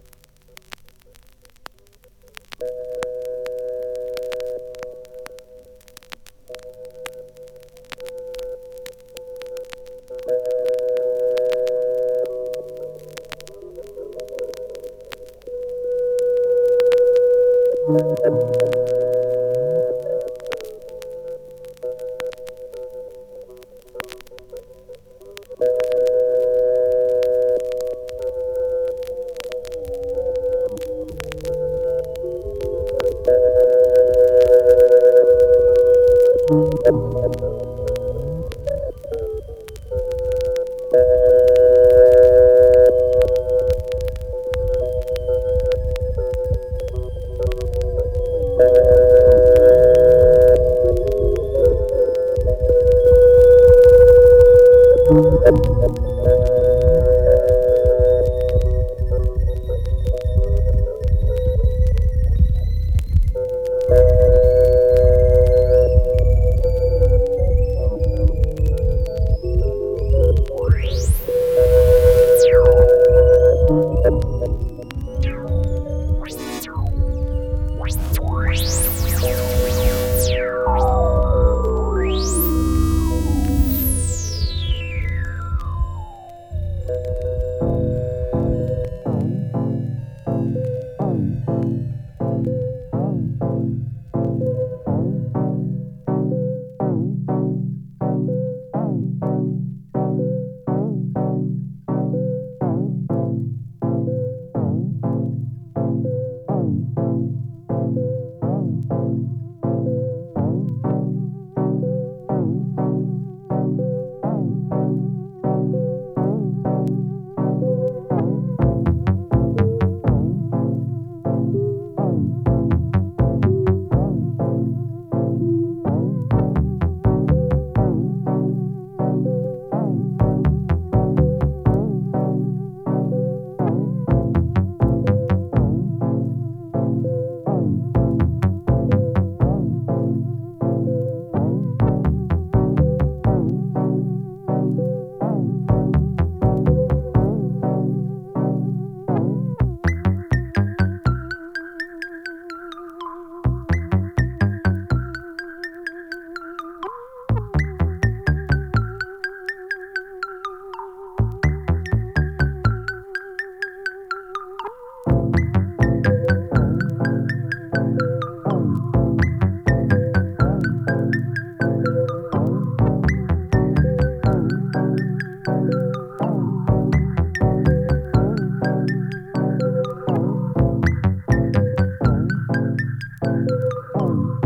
[SPEAKER 8] Oh.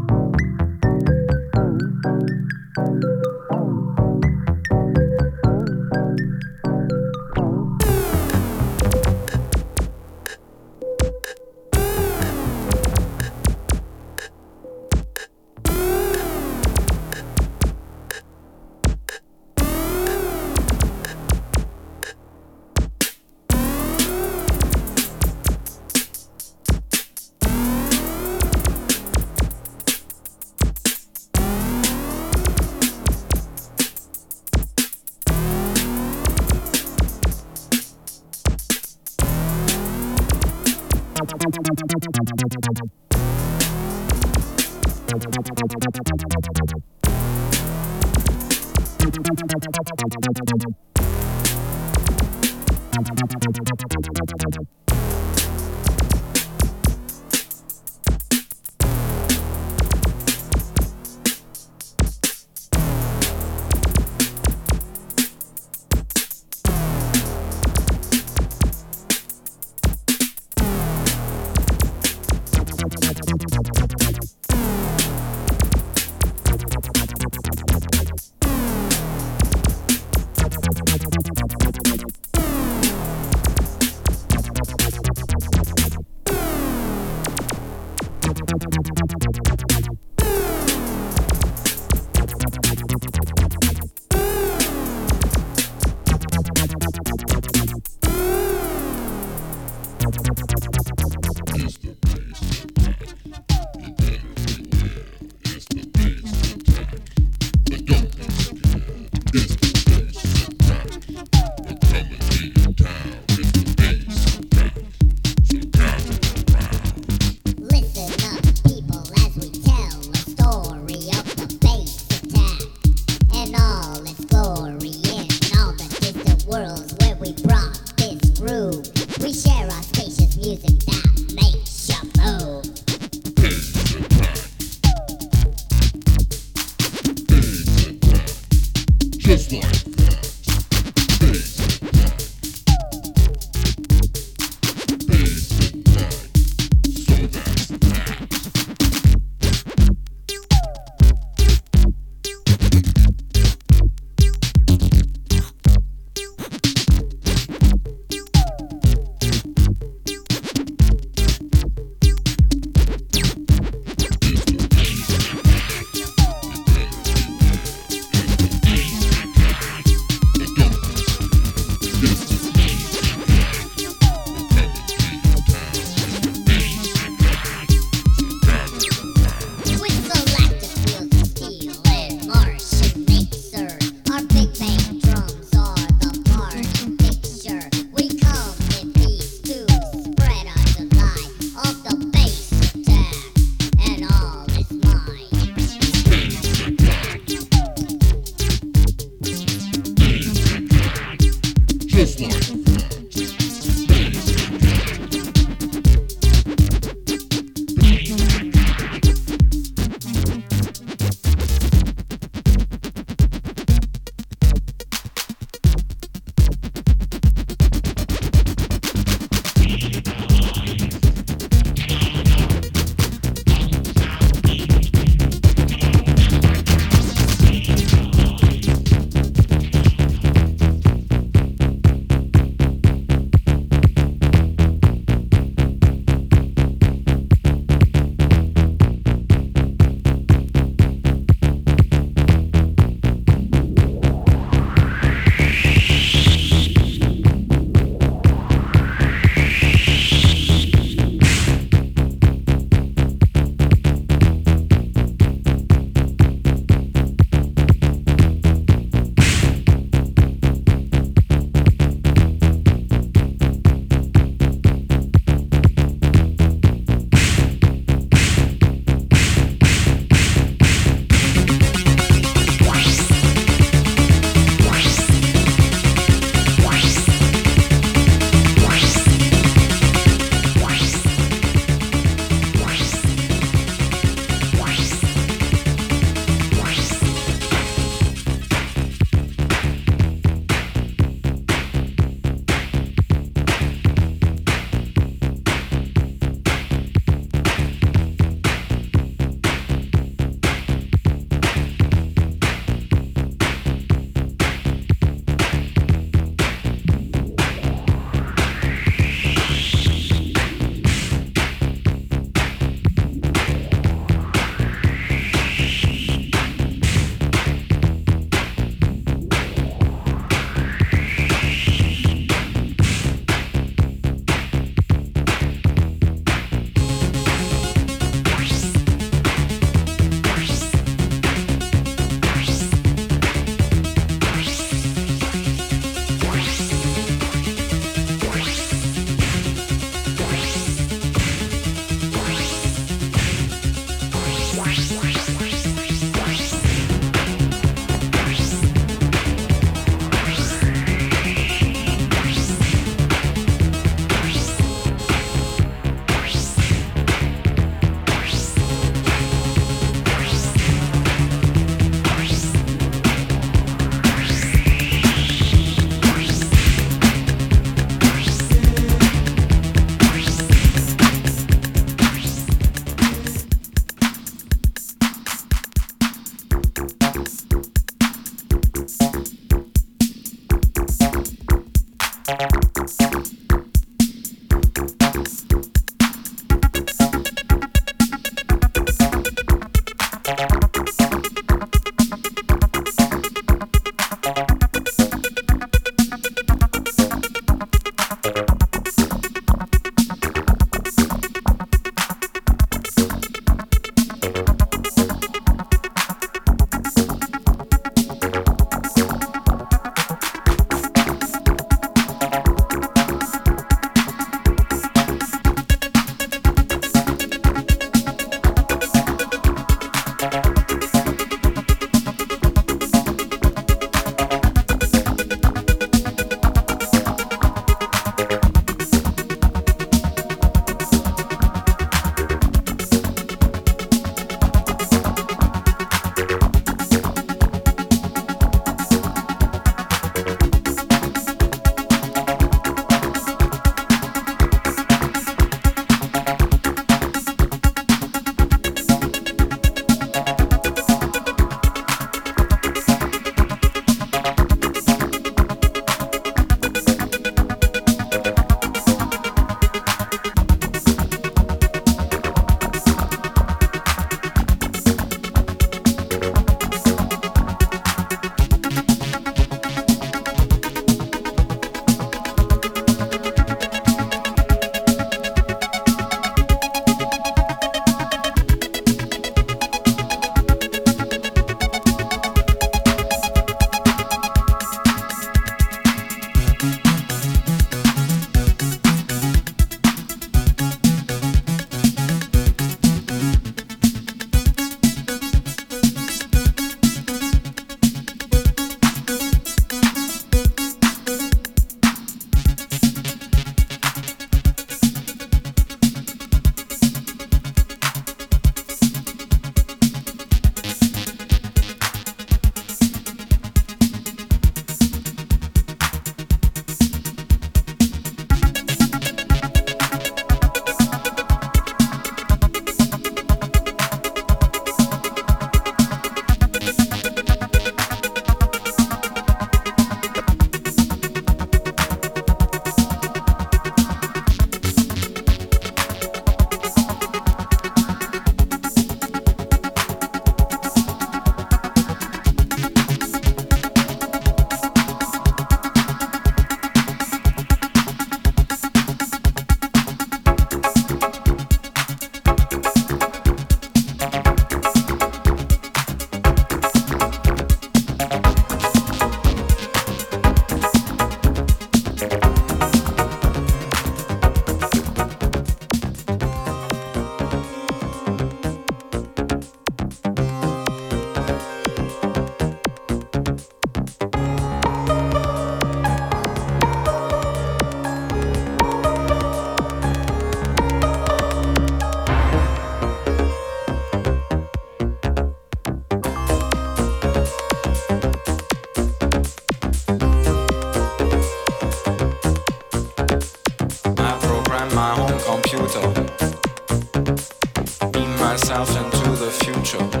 [SPEAKER 8] control.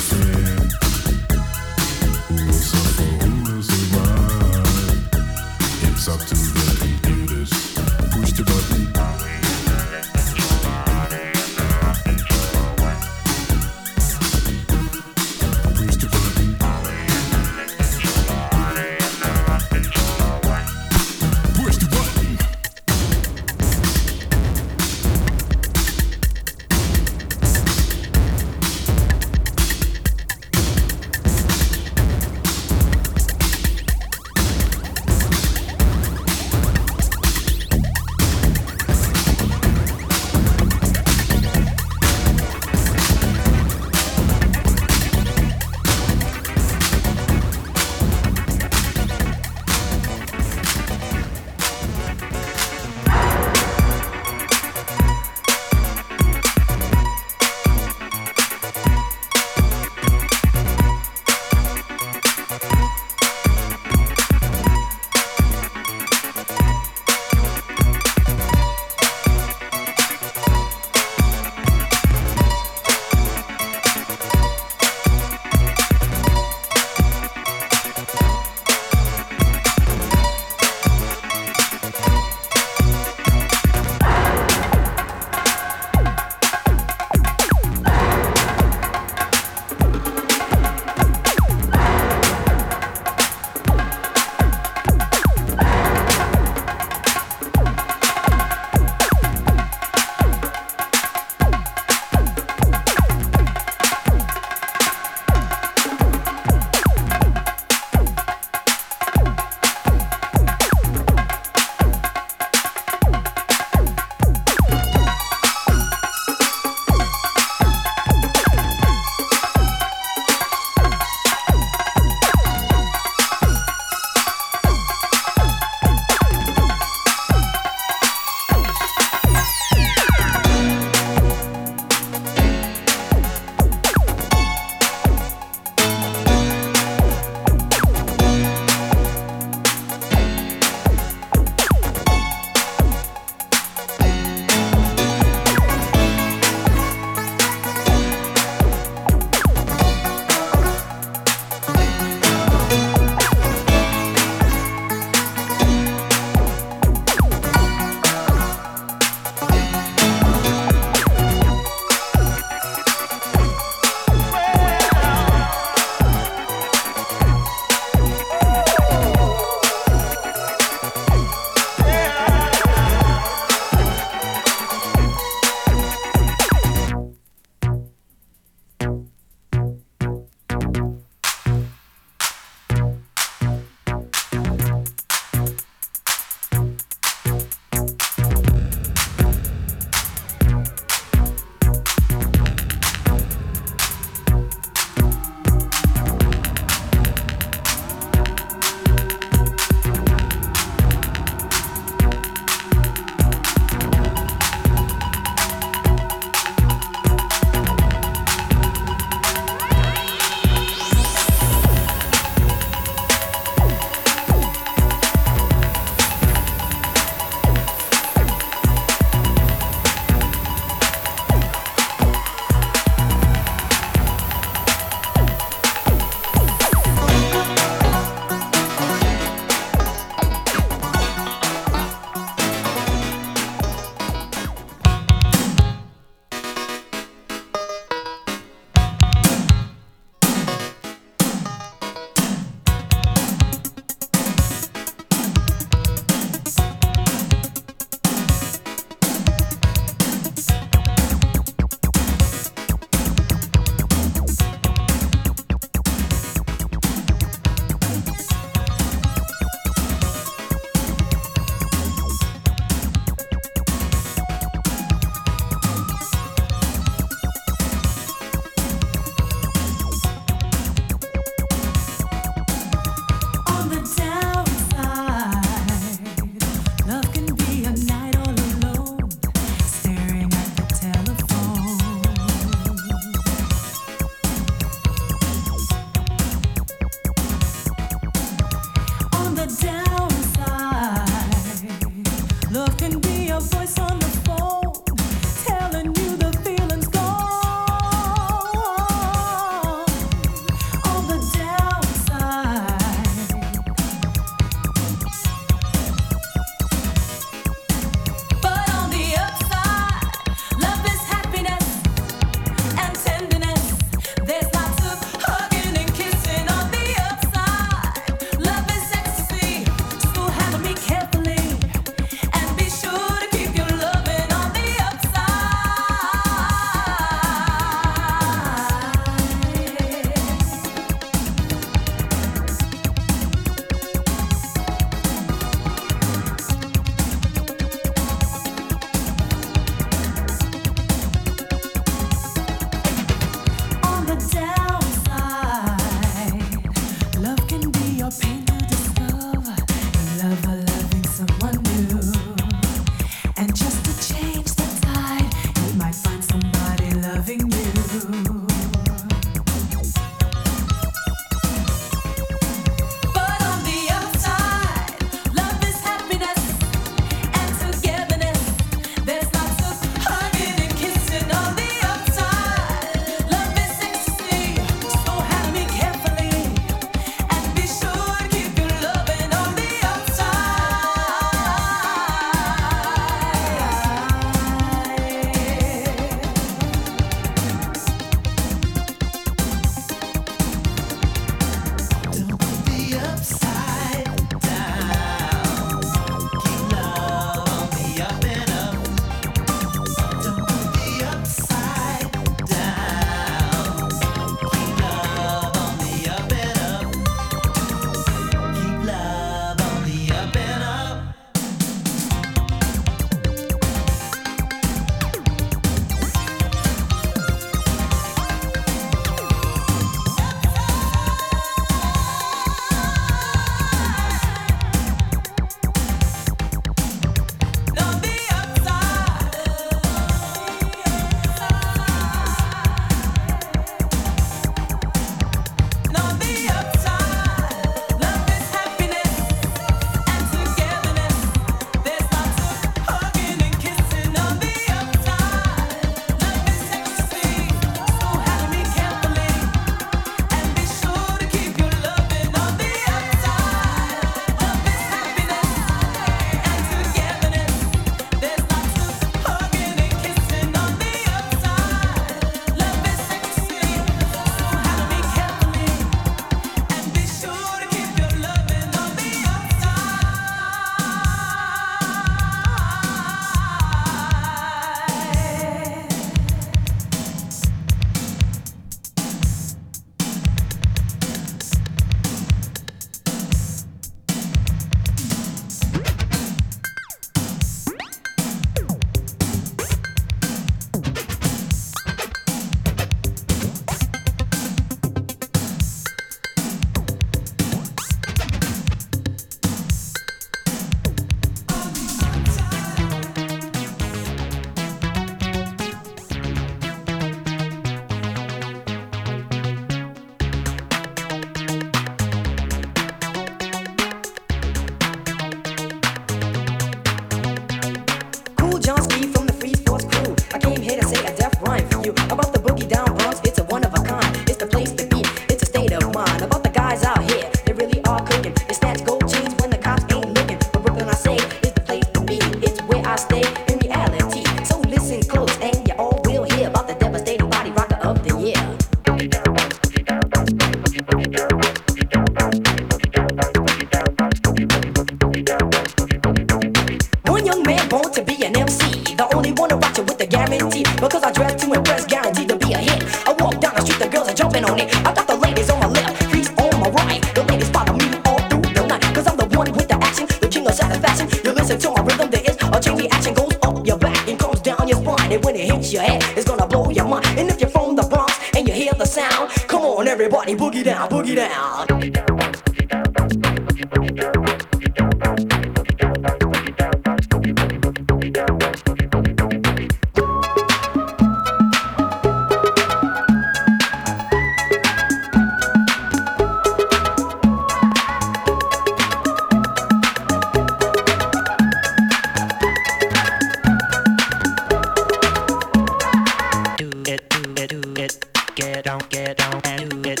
[SPEAKER 9] don't get down and do it.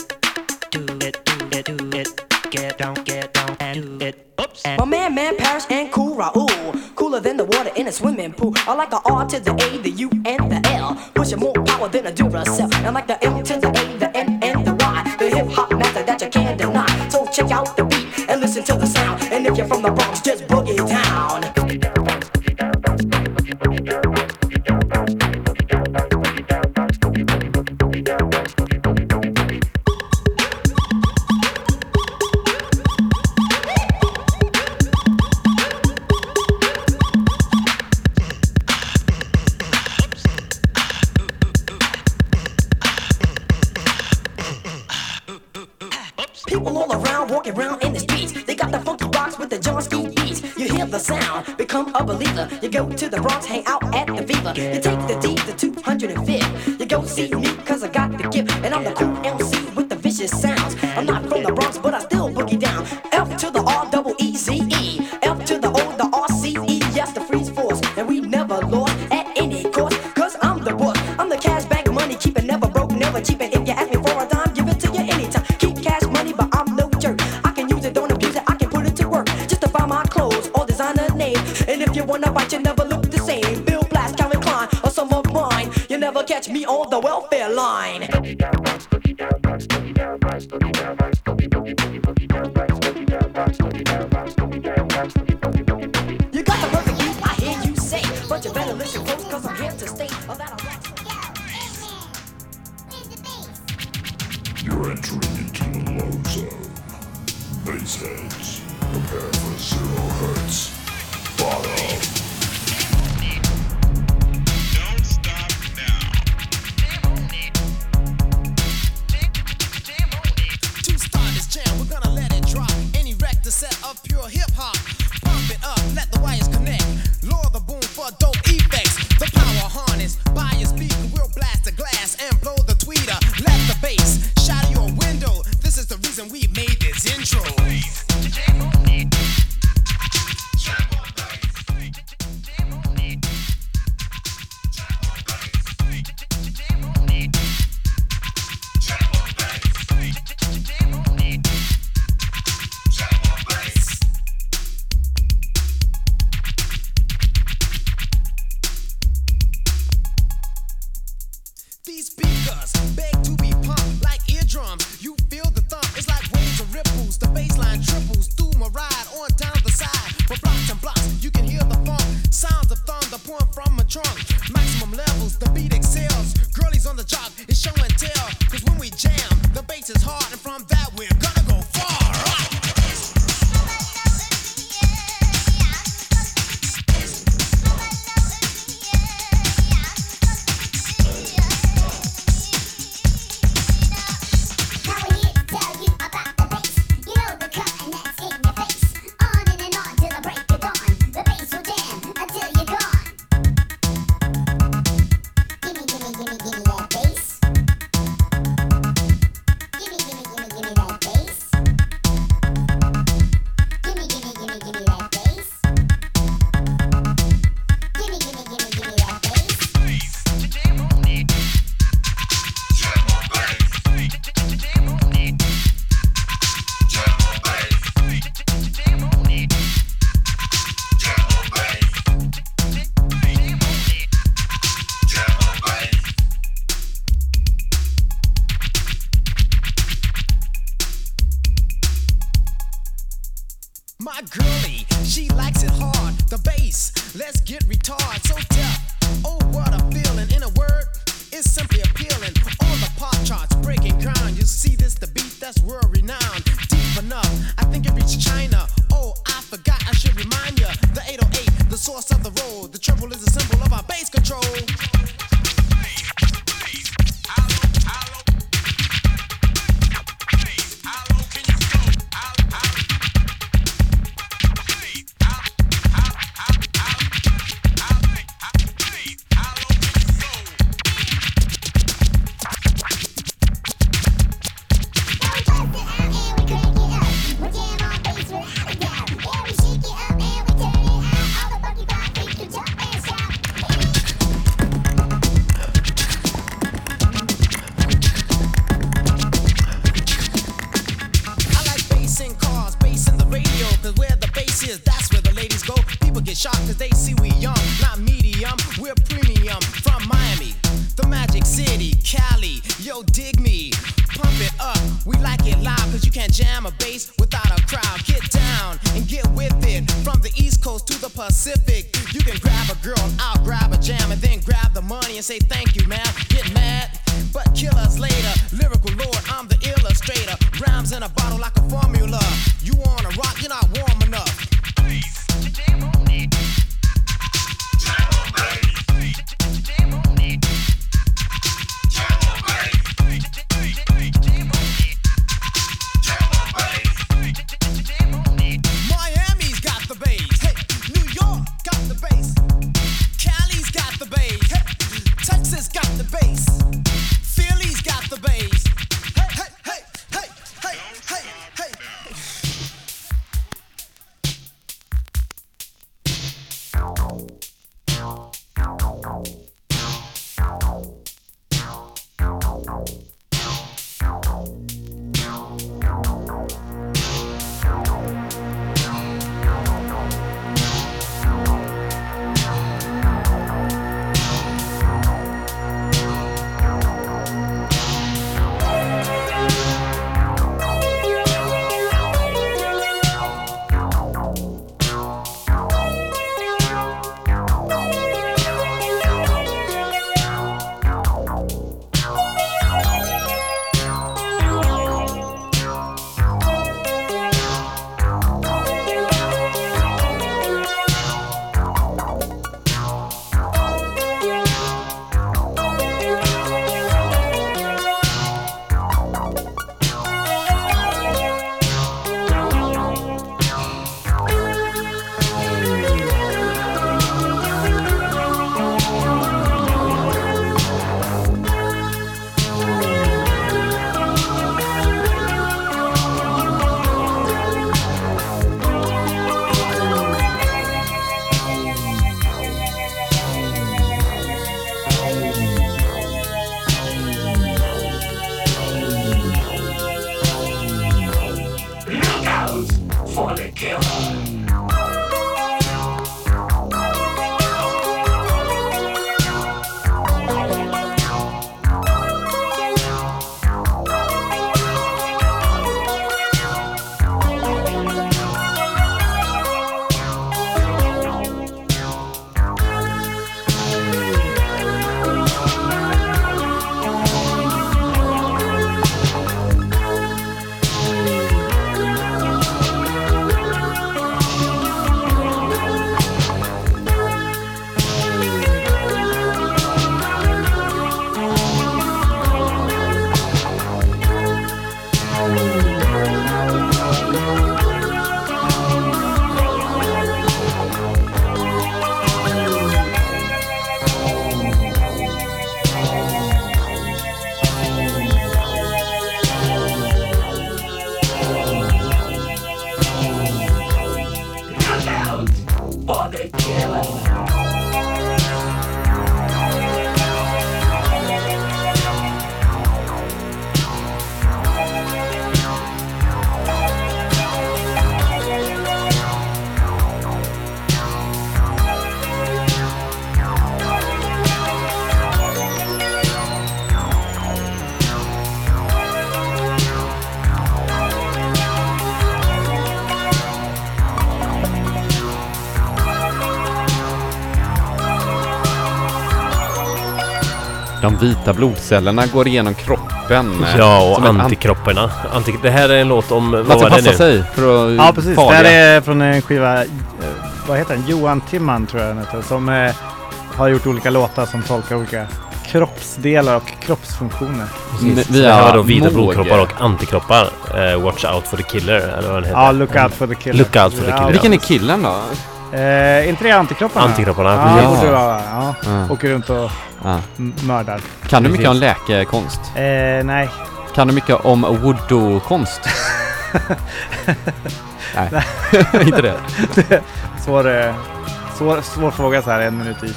[SPEAKER 9] Do it, do it, do it. Get down, get down and do it. Oops.
[SPEAKER 10] My man, man, Paris and Cool Raul. Cooler than the water in a swimming pool. I like an R to the
[SPEAKER 1] De vita blodcellerna går igenom kroppen.
[SPEAKER 2] Ja, och antikropparna. Anti det här är en låt om... Vad var det nu?
[SPEAKER 1] sig för att
[SPEAKER 3] Ja precis, det
[SPEAKER 1] farliga.
[SPEAKER 3] här är från en skiva, eh, vad heter den? Johan Timman tror jag den heter, som eh, har gjort olika låtar som tolkar olika kroppsdelar och kroppsfunktioner.
[SPEAKER 1] N-
[SPEAKER 2] Så det här var då vita blodkroppar och antikroppar. Eh, watch out for the killer, eller vad den heter.
[SPEAKER 3] Ja, Look Out for the Killer.
[SPEAKER 2] Look out for the
[SPEAKER 3] Ja,
[SPEAKER 2] killer.
[SPEAKER 1] Vilken är killen då?
[SPEAKER 3] Eh, inte det antikropparna?
[SPEAKER 2] Antikropparna,
[SPEAKER 3] Ja,
[SPEAKER 2] precis.
[SPEAKER 3] det borde det vara. Ja.
[SPEAKER 1] Ja.
[SPEAKER 3] Åker runt och
[SPEAKER 1] Ja.
[SPEAKER 3] m- mördar.
[SPEAKER 1] Kan du
[SPEAKER 2] Precis.
[SPEAKER 1] mycket om läkekonst?
[SPEAKER 3] Eh, nej.
[SPEAKER 1] Kan du mycket om voodoo-konst? Nej, inte det.
[SPEAKER 3] Svår, eh, svår, svår fråga så här en minut i.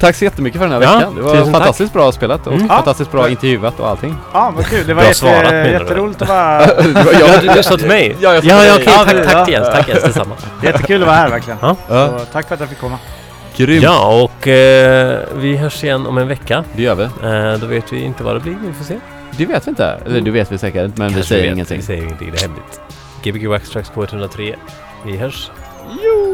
[SPEAKER 1] Tack så jättemycket för den här
[SPEAKER 2] Ja,
[SPEAKER 1] veckan. Det var
[SPEAKER 2] tusen tack.
[SPEAKER 1] fantastiskt bra spelat och
[SPEAKER 2] Mm.
[SPEAKER 1] fantastiskt bra
[SPEAKER 3] Ja.
[SPEAKER 1] intervjuat och allting.
[SPEAKER 3] Ja, vad kul. Det var jätte,
[SPEAKER 2] svarat, du?
[SPEAKER 3] jätteroligt att vara...
[SPEAKER 2] Ja, du, du sa till mig?
[SPEAKER 1] Ja, jag sa
[SPEAKER 2] ja,
[SPEAKER 1] till
[SPEAKER 2] ja okej.
[SPEAKER 3] Ja,
[SPEAKER 2] tack, tack
[SPEAKER 3] ja.
[SPEAKER 2] Jens. Tack Jens, detsamma.
[SPEAKER 3] Jättekul att vara här verkligen.
[SPEAKER 2] Ja.
[SPEAKER 3] Så, tack för att jag fick komma.
[SPEAKER 1] Grymt!
[SPEAKER 2] Ja, och eh, vi hörs igen om en vecka.
[SPEAKER 1] Det gör vi.
[SPEAKER 2] Eh, då vet vi inte vad det blir. Vi får se.
[SPEAKER 1] Det vet vi inte. Eller det vet vi säkert, men vi säger
[SPEAKER 2] vet.
[SPEAKER 1] ingenting.
[SPEAKER 2] Vi säger ingenting. Det är hemligt. Gbg Wax Tracks K103. Vi hörs.
[SPEAKER 1] Jo!